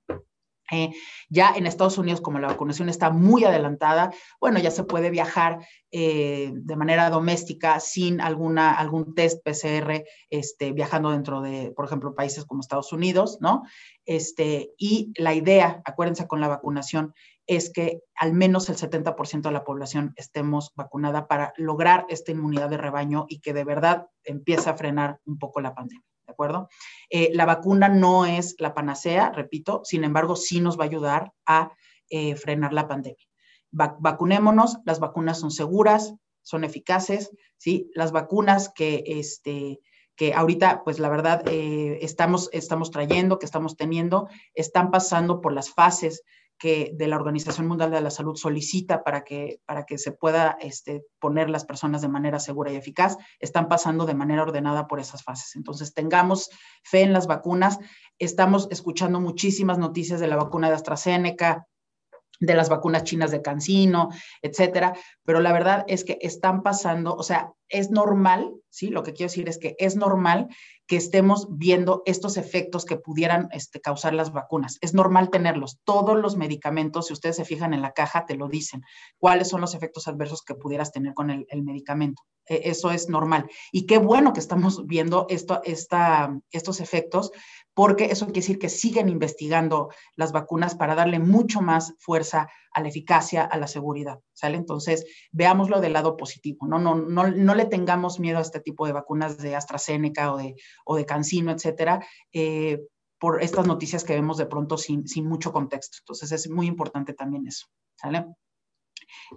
Eh, ya en Estados Unidos, como la vacunación está muy adelantada, bueno, ya se puede viajar eh, de manera doméstica sin alguna, algún test PCR, este, viajando dentro de, por ejemplo, países como Estados Unidos, ¿no? Este, y la idea, acuérdense con la vacunación, es que al menos el 70% de la población estemos vacunada para lograr esta inmunidad de rebaño y que de verdad empiece a frenar un poco la pandemia. ¿De acuerdo? Eh, la vacuna no es la panacea, repito, sin embargo, sí nos va a ayudar a eh, frenar la pandemia. vacunémonos, las vacunas son seguras, son eficaces, ¿sí? Las vacunas que, este, que ahorita, pues la verdad, eh, estamos, estamos trayendo, que estamos teniendo, están pasando por las fases que de la Organización Mundial de la Salud solicita para que, para que se pueda este, poner las personas de manera segura y eficaz, están pasando de manera ordenada por esas fases. Entonces, tengamos fe en las vacunas. Estamos escuchando muchísimas noticias de la vacuna de AstraZeneca, de las vacunas chinas de Cancino, etcétera, pero la verdad es que están pasando, o sea, es normal, ¿sí? Lo que quiero decir es que es normal que estemos viendo estos efectos que pudieran este, causar las vacunas. Es normal tenerlos. Todos los medicamentos, si ustedes se fijan en la caja, te lo dicen. ¿Cuáles son los efectos adversos que pudieras tener con el, medicamento? E, eso es normal. Y qué bueno que estamos viendo estos efectos, porque eso quiere decir que siguen investigando las vacunas para darle mucho más fuerza a la eficacia, a la seguridad, ¿sale? Entonces, veámoslo del lado positivo, ¿no? No, no, no le tengamos miedo a este tipo de vacunas de AstraZeneca o de, o de CanSino, etcétera, eh, por estas noticias que vemos de pronto sin, sin mucho contexto. Entonces, es muy importante también eso, ¿sale?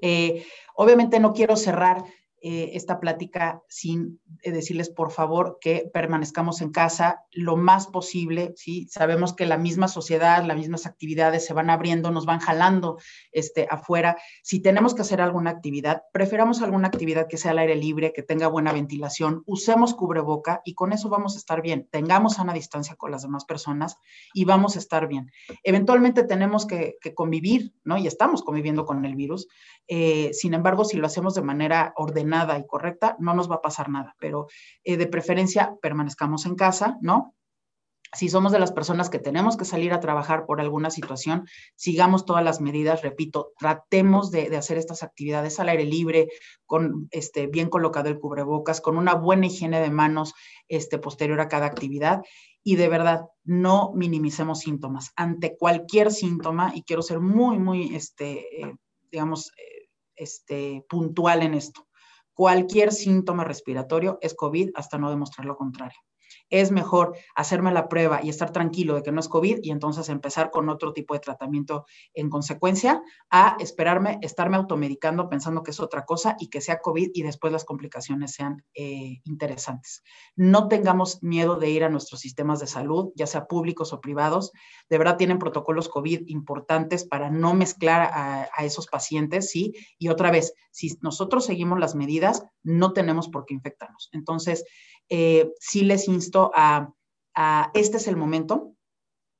Eh, obviamente no quiero cerrar eh, esta plática sin eh, decirles, por favor, que permanezcamos en casa lo más posible, ¿sí? Sabemos que la misma sociedad, las mismas actividades se van abriendo, nos van jalando este, afuera. Si tenemos que hacer alguna actividad, preferamos alguna actividad que sea al aire libre, que tenga buena ventilación, usemos cubreboca y con eso vamos a estar bien. Tengamos sana distancia con las demás personas y vamos a estar bien. Eventualmente tenemos que, convivir, ¿no? Y estamos conviviendo con el virus. Eh, sin embargo, si lo hacemos de manera ordenada, nada y correcta, no nos va a pasar nada, pero eh, de preferencia permanezcamos en casa, ¿no? Si somos de las personas que tenemos que salir a trabajar por alguna situación, sigamos todas las medidas, repito, tratemos de, hacer estas actividades al aire libre, con este, bien colocado el cubrebocas, con una buena higiene de manos este, posterior a cada actividad y de verdad no minimicemos síntomas. Ante cualquier síntoma, y quiero ser muy, muy, este, eh, digamos, eh, este, puntual en esto, Cualquier síntoma respiratorio es COVID hasta no demostrar lo contrario es mejor hacerme la prueba y estar tranquilo de que no es COVID y entonces empezar con otro tipo de tratamiento en consecuencia, a esperarme, estarme automedicando pensando que es otra cosa y que sea COVID y después las complicaciones sean eh, interesantes. No tengamos miedo de ir a nuestros sistemas de salud, ya sea públicos o privados. De verdad tienen protocolos COVID importantes para no mezclar a, a esos pacientes, ¿sí? Y otra vez, si nosotros seguimos las medidas, no tenemos por qué infectarnos. Entonces, eh, sí les insto a, este es el momento,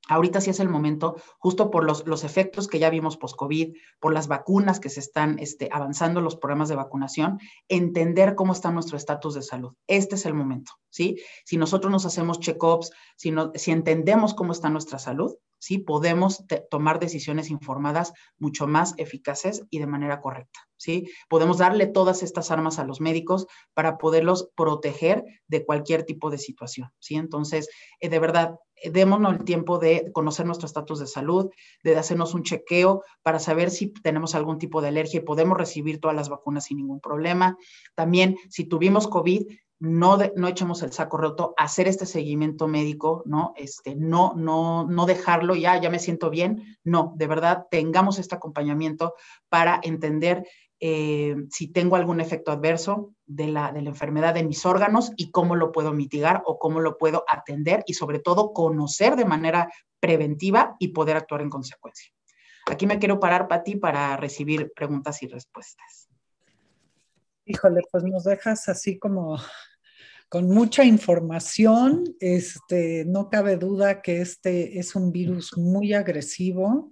Ahorita sí es el momento, justo por los, los efectos que ya vimos post-COVID, por las vacunas que se están este, avanzando, los programas de vacunación, entender cómo está nuestro estatus de salud. Este es el momento, ¿sí? Si nosotros nos hacemos check-ups, si, si entendemos cómo está nuestra salud, ¿sí? Podemos tomar decisiones informadas mucho más eficaces y de manera correcta, ¿sí? Podemos darle todas estas armas a los médicos para poderlos proteger de cualquier tipo de situación, ¿sí? Entonces, eh, de verdad, eh, démonos el tiempo de conocer nuestro estatus de salud, de hacernos un chequeo para saber si tenemos algún tipo de alergia y podemos recibir todas las vacunas sin ningún problema. También, si tuvimos COVID, no, no echemos el saco roto, hacer este seguimiento médico, ¿no? Este, no, no, no dejarlo, ya, ya me siento bien, no, de verdad, tengamos este acompañamiento para entender eh, si tengo algún efecto adverso de la, de la enfermedad de mis órganos y cómo lo puedo mitigar o cómo lo puedo atender y sobre todo conocer de manera preventiva y poder actuar en consecuencia. Aquí me quiero parar, Pati, para recibir preguntas y respuestas. Híjole, pues nos dejas así como con mucha información. Este, no cabe duda que este es un virus muy agresivo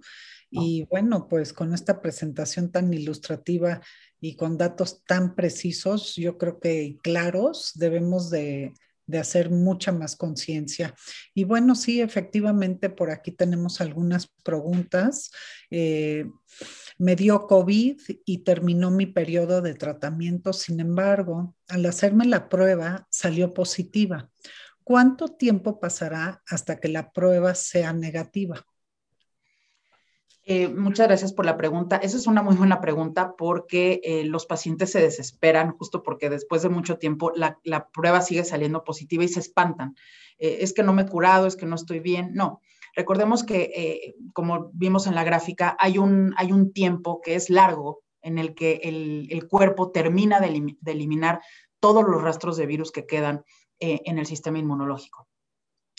y bueno, pues con esta presentación tan ilustrativa y con datos tan precisos, yo creo que claros, debemos de, hacer mucha más conciencia. Y bueno, sí, efectivamente, por aquí tenemos algunas preguntas. Eh, me dio COVID y terminó mi periodo de tratamiento. Sin embargo, al hacerme la prueba, salió positiva. ¿Cuánto tiempo pasará hasta que la prueba sea negativa? Eh, muchas gracias por la pregunta. Esa es una muy buena pregunta porque eh, los pacientes se desesperan justo porque después de mucho tiempo la, prueba sigue saliendo positiva y se espantan. Eh, es que no me he curado, es que no estoy bien. No, recordemos que como vimos en la gráfica, hay un, hay un tiempo que es largo en el que el, cuerpo termina de, eliminar todos los rastros de virus que quedan en el sistema inmunológico.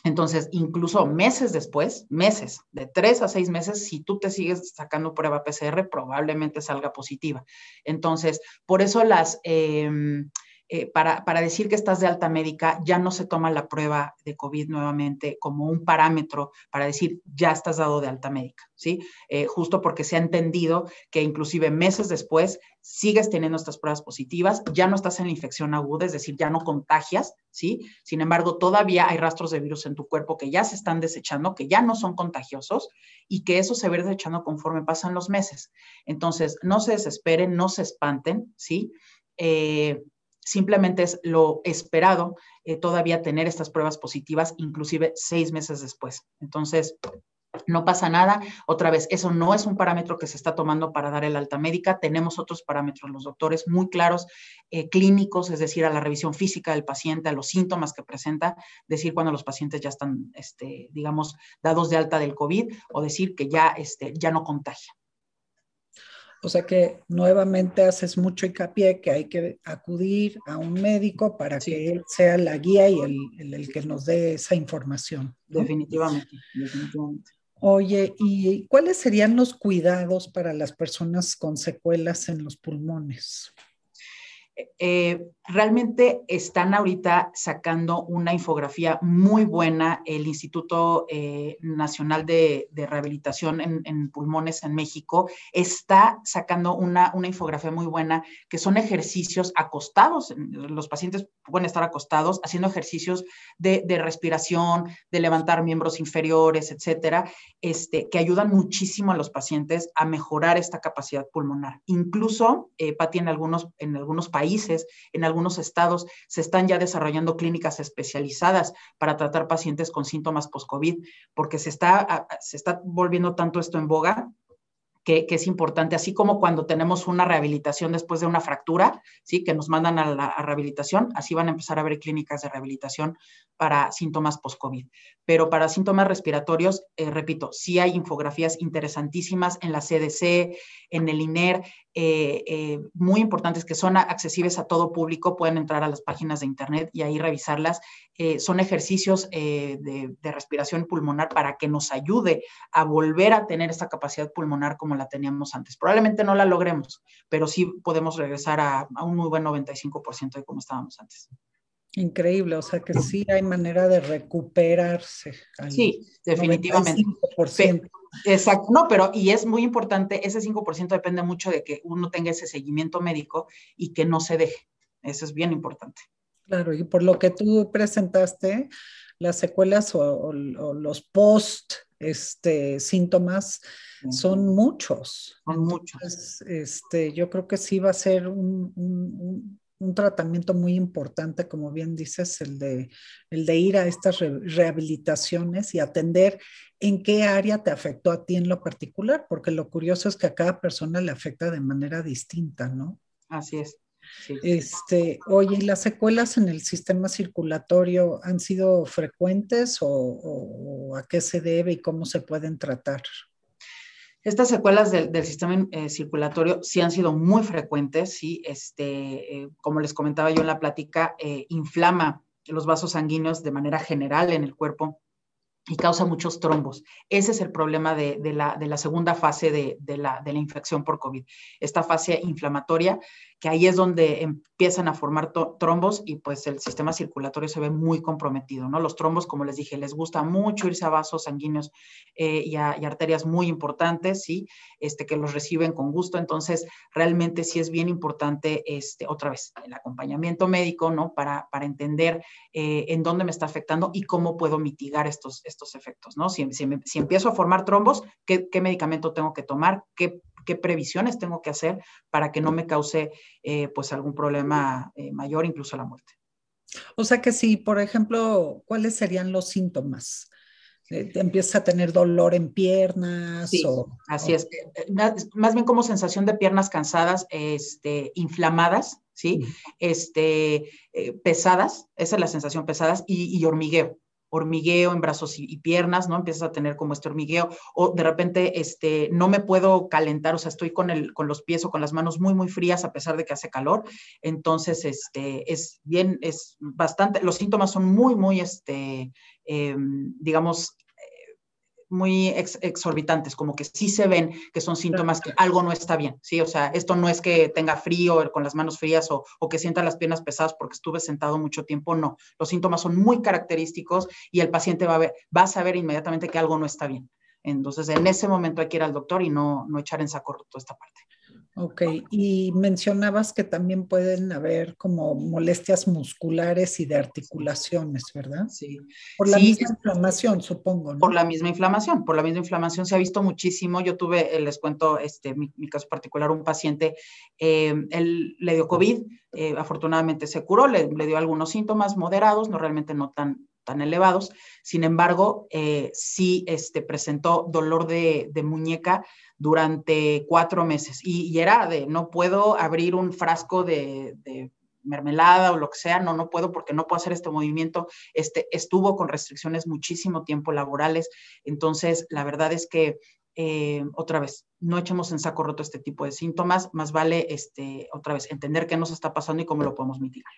Entonces, incluso meses después, meses, de tres a seis meses, si tú te sigues sacando prueba PCR, probablemente salga positiva. Entonces, por eso las, em, eh, para, decir que estás de alta médica, ya no se toma la prueba de COVID nuevamente como un parámetro para decir ya estás dado de alta médica, ¿sí? Eh, justo porque se ha entendido que inclusive meses después sigues teniendo estas pruebas positivas, ya no estás en la infección aguda, es decir, ya no contagias, ¿sí? Sin embargo, todavía hay rastros de virus en tu cuerpo que ya se están desechando, que ya no son contagiosos y que eso se va desechando conforme pasan los meses. Entonces, no se desesperen, no se espanten, ¿sí? Eh, simplemente es lo esperado eh, todavía tener estas pruebas positivas, inclusive seis meses después. Entonces, no pasa nada. Otra vez, eso no es un parámetro que se está tomando para dar el alta médica. Tenemos otros parámetros, los doctores, muy claros, eh, clínicos, es decir, a la revisión física del paciente, a los síntomas que presenta, decir cuando los pacientes ya están, este, digamos, dados de alta del COVID o decir que ya, este, ya no contagia. O sea que nuevamente haces mucho hincapié que hay que acudir a un médico para que él sea la guía y el, el, que nos dé esa información. Definitivamente, definitivamente. Oye, ¿y cuáles serían los cuidados para las personas con secuelas en los pulmones? Eh, realmente están ahorita sacando una infografía muy buena. El Instituto eh, Nacional de, Rehabilitación en, Pulmones en México está sacando una, una, infografía muy buena que son ejercicios acostados. Los pacientes pueden estar acostados haciendo ejercicios de, respiración, de levantar miembros inferiores, etcétera, este, que ayudan muchísimo a los pacientes a mejorar esta capacidad pulmonar. Incluso, eh, Pati, en algunos, en algunos países, en algunos estados, se están ya desarrollando clínicas especializadas para tratar pacientes con síntomas post-COVID, porque se está, se está volviendo tanto esto en boga que, es importante, así como cuando tenemos una rehabilitación después de una fractura, ¿sí? que nos mandan a la rehabilitación, así van a empezar a haber clínicas de rehabilitación para síntomas post-COVID. Pero para síntomas respiratorios, eh, repito, sí hay infografías interesantísimas en la CDC, en el INER, eh, eh, muy importantes que son accesibles a todo público, pueden entrar a las páginas de internet y ahí revisarlas. son ejercicios de, de respiración pulmonar para que nos ayude a volver a tener esta capacidad pulmonar como la teníamos antes. Probablemente no la logremos, pero sí podemos regresar a, un muy buen 95% de como estábamos antes. Increíble, o sea que sí hay manera de recuperarse. Sí, definitivamente. Exacto, no, pero y es muy importante, ese 5% depende mucho de que uno tenga ese seguimiento médico y que no se deje. Eso es bien importante. Claro, y por lo que tú presentaste, las secuelas o, los post este, síntomas son muchos. Son muchos. Este, yo creo que sí va a ser un, tratamiento muy importante, como bien dices, el de, el de ir a estas rehabilitaciones y atender en qué área te afectó a ti en lo particular, porque lo curioso es que a cada persona le afecta de manera distinta, ¿no? Así es. Este, oye, ¿y las secuelas en el sistema circulatorio han sido frecuentes o, a qué se debe y cómo se pueden tratar? Estas secuelas del, sistema eh, circulatorio sí han sido muy frecuentes, sí, este, eh, como les comentaba yo en la plática, eh, inflama los vasos sanguíneos de manera general en el cuerpo y causa muchos trombos. Ese es el problema de, la, segunda fase de, la, de la infección por COVID, esta fase inflamatoria que ahí es donde empiezan a formar trombos y pues el sistema circulatorio se ve muy comprometido, ¿no? Los trombos, como les dije, les gusta mucho irse a vasos sanguíneos eh, y, a, arterias muy importantes, ¿sí? Este, que los reciben con gusto, entonces realmente sí es bien importante, este, otra vez, el acompañamiento médico, ¿no? Para, para entender eh, en dónde me está afectando y cómo puedo mitigar estos, estos efectos, ¿no? Si, si, empiezo a formar trombos, ¿qué, ¿qué medicamento tengo que tomar? ¿Qué qué previsiones tengo que hacer para que no me cause eh, pues algún problema eh, mayor, incluso la muerte. O sea que si, por ejemplo, ¿cuáles serían los síntomas? Eh, ¿Empieza a tener dolor en piernas? Sí, así es. Más bien como sensación de piernas cansadas, este, inflamadas, ¿sí? Este, pesadas, esa es la sensación pesadas, y hormigueo hormigueo en brazos y, piernas, ¿no? Empiezas a tener como este hormigueo o de repente este, no me puedo calentar, o sea, estoy con, el, con los pies o con las manos muy, muy frías a pesar de que hace calor. Entonces, este, es bien, es bastante, los síntomas son muy, muy, este, em, digamos, muy exorbitantes, como que sí se ven que son síntomas que algo no está bien, ¿sí? O sea, esto no es que tenga frío con las manos frías o, o que sienta las piernas pesadas porque estuve sentado mucho tiempo, no. Los síntomas son muy característicos y el paciente va a, ver, va a saber inmediatamente que algo no está bien. Entonces, en ese momento hay que ir al doctor y no, no echar en saco toda esta parte. Ok, y mencionabas que también pueden haber como molestias musculares y de articulaciones, ¿verdad? Sí. Por la misma inflamación, supongo. ¿no? Por la misma inflamación, por la misma inflamación se ha visto muchísimo. Yo tuve, eh, les cuento, este, mi, caso particular, un paciente, eh, él le dio COVID, eh, afortunadamente se curó, le, le dio algunos síntomas moderados, no realmente no tan tan elevados. Sin embargo, eh, sí este, presentó dolor de, muñeca durante cuatro meses y, era de no puedo abrir un frasco de, mermelada o lo que sea, no, no puedo porque no puedo hacer este movimiento. Este, estuvo con restricciones muchísimo tiempo laborales. Entonces, la verdad es que eh, otra vez, no echemos en saco roto este tipo de síntomas, más vale, este, otra vez, entender qué nos está pasando y cómo lo podemos mitigar.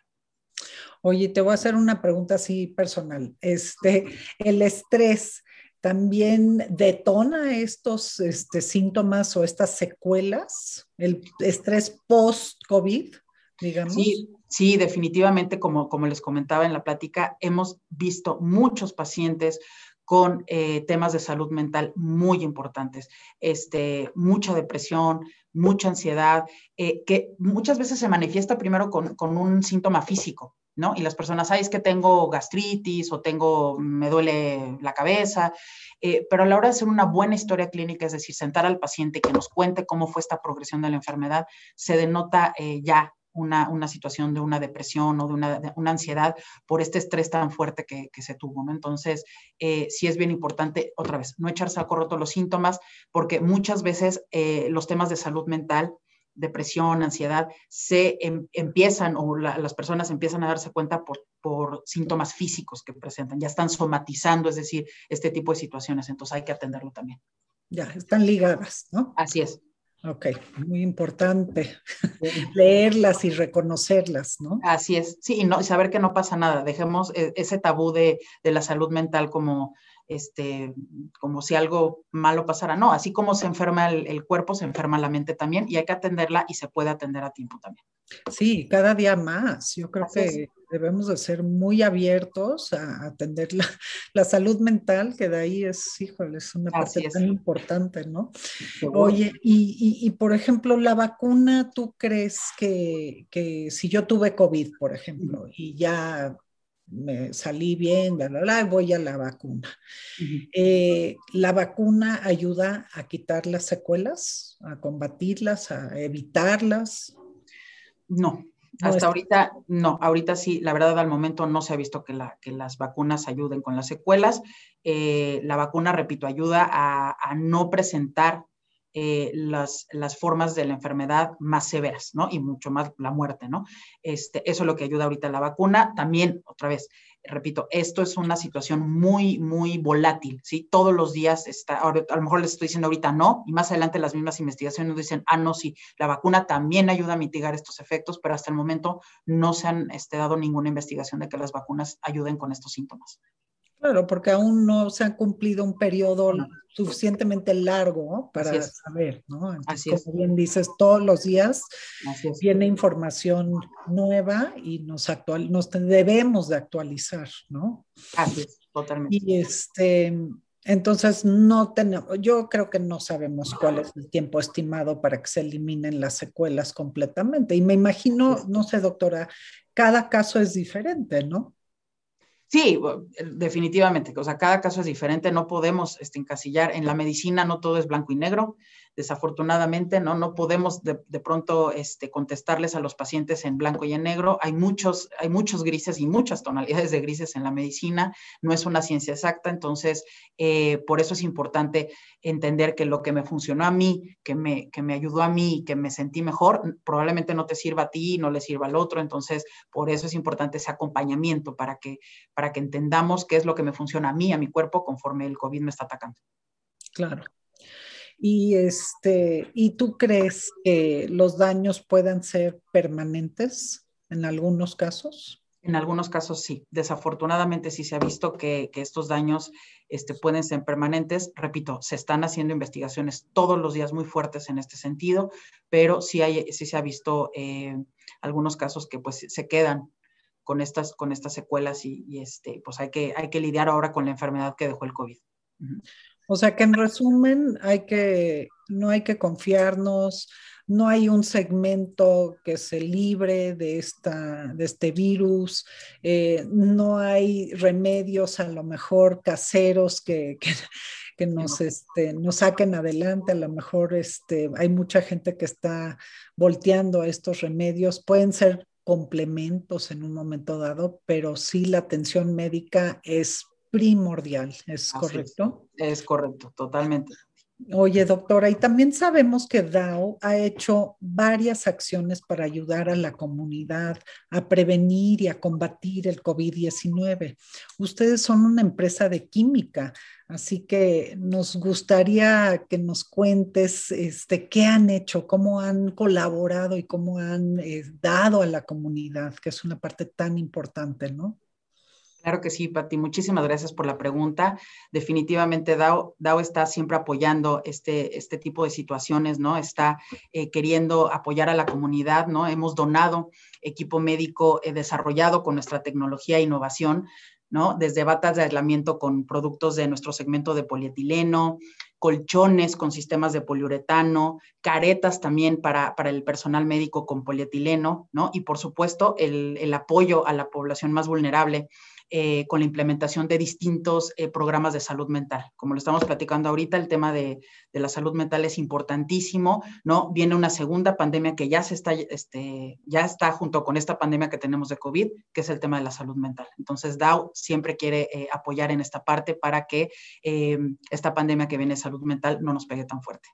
Oye, te voy a hacer una pregunta así personal. Este, el estrés también detona estos este, síntomas o estas secuelas, el estrés post-COVID, digamos. Sí, sí, definitivamente, como, como les comentaba en la plática, hemos visto muchos pacientes con eh, temas de salud mental muy importantes, este, mucha depresión, mucha ansiedad, eh, que muchas veces se manifiesta primero con, con un síntoma físico, ¿no? Y las personas, ay, es que tengo gastritis o tengo, me duele la cabeza, eh, pero a la hora de hacer una buena historia clínica, es decir, sentar al paciente que nos cuente cómo fue esta progresión de la enfermedad, se denota ya una, una, situación de una depresión o de una, una, ansiedad por este estrés tan fuerte que, que se tuvo, ¿no? Entonces, eh, sí es bien importante, otra vez, no echarse a corroto los síntomas, porque muchas veces los temas de salud mental depresión, ansiedad, se em, empiezan o las personas empiezan a darse cuenta por, por síntomas físicos que presentan, ya están somatizando, es decir, este tipo de situaciones, entonces hay que atenderlo también. Ya, están ligadas, ¿no? Así es. Ok, muy importante leerlas y reconocerlas, ¿no? Así es, sí, y no, saber que no pasa nada, dejemos e, ese tabú de, de la salud mental como este, como si algo malo pasara. No, así como se enferma el, cuerpo, se enferma la mente también y hay que atenderla y se puede atender a tiempo también. Sí, cada día más. Yo creo que debemos de ser muy abiertos a atender la, salud mental, que de ahí es, híjole, es una parte tan importante, ¿no? Oye, y, por ejemplo, la vacuna, ¿tú crees que, que si yo tuve COVID, por ejemplo, y ya me salí bien, bla, bla, bla, voy a la vacuna. Eh, ¿La vacuna ayuda a quitar las secuelas, a combatirlas, a evitarlas? No, hasta ahorita no, ahorita sí, la verdad al momento no se ha visto que, la, que las vacunas ayuden con las secuelas. Eh, la vacuna, repito, ayuda a, no presentar eh, las, las formas de la enfermedad más severas, ¿no? Y mucho más la muerte, ¿no? Este, eso es lo que ayuda ahorita la vacuna. También, otra vez, repito, esto es una situación muy, muy volátil, ¿sí? Todos los días está, a lo mejor les estoy diciendo ahorita no, y más adelante las mismas investigaciones dicen, ah, no, sí, la vacuna también ayuda a mitigar estos efectos, pero hasta el momento no se han este, dado ninguna investigación de que las vacunas ayuden con estos síntomas. Claro, porque aún no se ha cumplido un periodo suficientemente largo para saber, ¿no? Así como bien dices, todos los días viene información nueva y nos, actual, nos debemos de actualizar, ¿no? Así es, totalmente. Y este, entonces no tenemos, yo creo que no sabemos cuál es el tiempo estimado para que se eliminen las secuelas completamente. Y me imagino, no sé, doctora, cada caso es diferente, ¿no? Sí, definitivamente. O sea, cada caso es diferente. No podemos este, encasillar. En la medicina no todo es blanco y negro desafortunadamente, ¿no? No podemos de, pronto este, contestarles a los pacientes en blanco y en negro. Hay muchos, hay muchos grises y muchas tonalidades de grises en la medicina. No es una ciencia exacta, entonces eh, por eso es importante entender que lo que me funcionó a mí, que me, que me ayudó a mí, que me sentí mejor, probablemente no te sirva a ti, no le sirva al otro. Entonces, por eso es importante ese acompañamiento para que, para que entendamos qué es lo que me funciona a mí, a mi cuerpo, conforme el COVID me está atacando. Claro. Y, este, ¿Y tú crees que los daños puedan ser permanentes en algunos casos? En algunos casos sí. Desafortunadamente sí se ha visto que, estos daños este, pueden ser permanentes. Repito, se están haciendo investigaciones todos los días muy fuertes en este sentido, pero sí, hay, sí se ha visto eh, algunos casos que pues se quedan con estas, con estas secuelas y, este, pues hay que, hay que lidiar ahora con la enfermedad que dejó el COVID. O sea que en resumen, no hay que confiarnos, no hay un segmento que se libre de, este virus, eh, no hay remedios a lo mejor caseros que, este, nos saquen adelante, a lo mejor este, hay mucha gente que está volteando a estos remedios, pueden ser complementos en un momento dado, pero sí la atención médica es primordial, ¿es correcto? Es, correcto, totalmente. Oye, doctora, y también sabemos que DAO ha hecho varias acciones para ayudar a la comunidad a prevenir y a combatir el COVID-19. Ustedes son una empresa de química, así que nos gustaría que nos cuentes este, qué han hecho, cómo han colaborado y cómo han eh, dado a la comunidad, que es una parte tan importante, ¿no? Claro que sí, Pati. Muchísimas gracias por la pregunta. Definitivamente DAO, está siempre apoyando este, este tipo de situaciones, ¿no? Está eh, queriendo apoyar a la comunidad, ¿no? Hemos donado equipo médico eh, desarrollado con nuestra tecnología e innovación, ¿no? Desde batas de aislamiento con productos de nuestro segmento de polietileno, colchones con sistemas de poliuretano, caretas también para, el personal médico con polietileno, ¿no? Y por supuesto, el, el apoyo a la población más vulnerable eh, con la implementación de distintos eh, programas de salud mental. Como lo estamos platicando ahorita, el tema de, la salud mental es importantísimo, ¿no? Viene una segunda pandemia que ya se está, este, ya está junto con esta pandemia que tenemos de COVID, que es el tema de la salud mental. Entonces, DAO siempre quiere eh, apoyar en esta parte para que esta pandemia que viene de salud mental no nos pegue tan fuerte.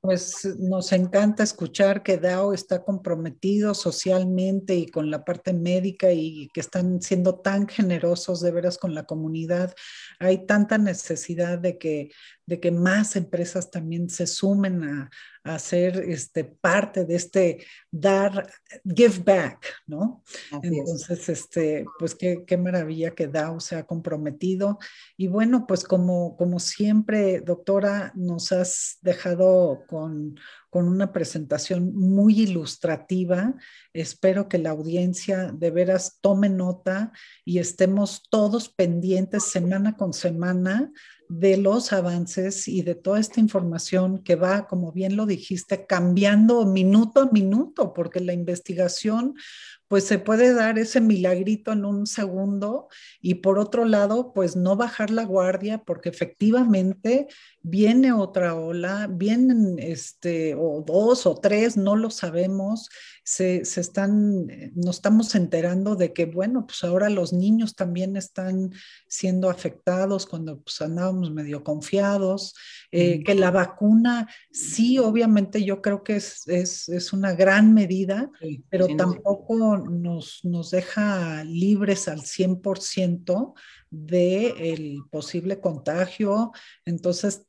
Pues nos encanta escuchar que DAO está comprometido socialmente y con la parte médica y que están siendo tan generosos de veras con la comunidad. Hay tanta necesidad de que, de que más empresas también se sumen a, a ser este, parte de este dar, give back, ¿no? Entonces, este, pues qué, qué, maravilla que DAO se ha comprometido. Y bueno, pues como, como siempre, doctora, nos has dejado con, con una presentación muy ilustrativa. Espero que la audiencia de veras tome nota y estemos todos pendientes semana con semana de los avances y de toda esta información que va, como bien lo dijiste, cambiando minuto a minuto, porque la investigación pues se puede dar ese milagrito en un segundo y por otro lado, pues no bajar la guardia porque efectivamente viene otra ola, vienen este, o dos o tres, no lo sabemos, se, se, están, nos estamos enterando de que, bueno, pues ahora los niños también están siendo afectados cuando pues andábamos medio confiados, eh, que la vacuna, sí, obviamente yo creo que es, es, es una gran medida, pero tampoco nos, nos deja libres al 100% del posible contagio. Entonces,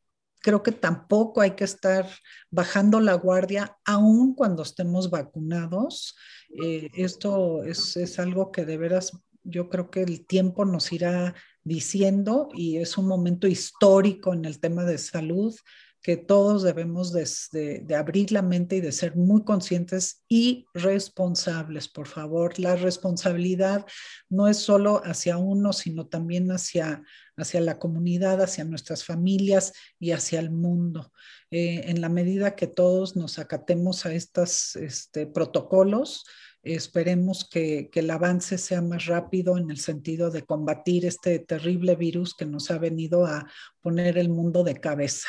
creo que tampoco hay que estar bajando la guardia aún cuando estemos vacunados. Eh, esto es, es, algo que de veras yo creo que el tiempo nos irá diciendo y es un momento histórico en el tema de salud que todos debemos de, abrir la mente y de ser muy conscientes y responsables, por favor. La responsabilidad no es solo hacia uno, sino también hacia, hacia la comunidad, hacia nuestras familias y hacia el mundo. Eh, en la medida que todos nos acatemos a estos este, protocolos, esperemos que, que, el avance sea más rápido en el sentido de combatir este terrible virus que nos ha venido a poner el mundo de cabeza.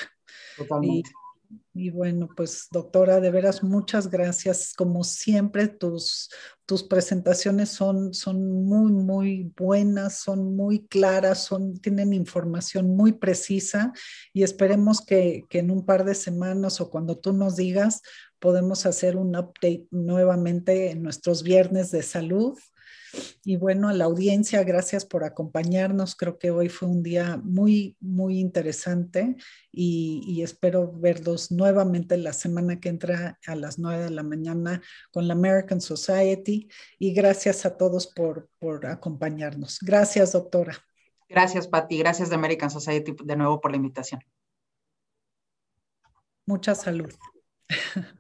Y, bueno, pues doctora, de veras muchas gracias. Como siempre, tus, tus presentaciones son, son muy, muy buenas, son muy claras, son, tienen información muy precisa y esperemos que, que en un par de semanas o cuando tú nos digas, podemos hacer un update nuevamente en nuestros viernes de salud y bueno, a la audiencia, gracias por acompañarnos. Creo que hoy fue un día muy, muy interesante y, espero verlos nuevamente la semana que entra a las nueve de la mañana con la American Society. Y gracias a todos por, por acompañarnos. Gracias, doctora. Gracias, Patti. Gracias de American Society de nuevo por la invitación. Mucha salud.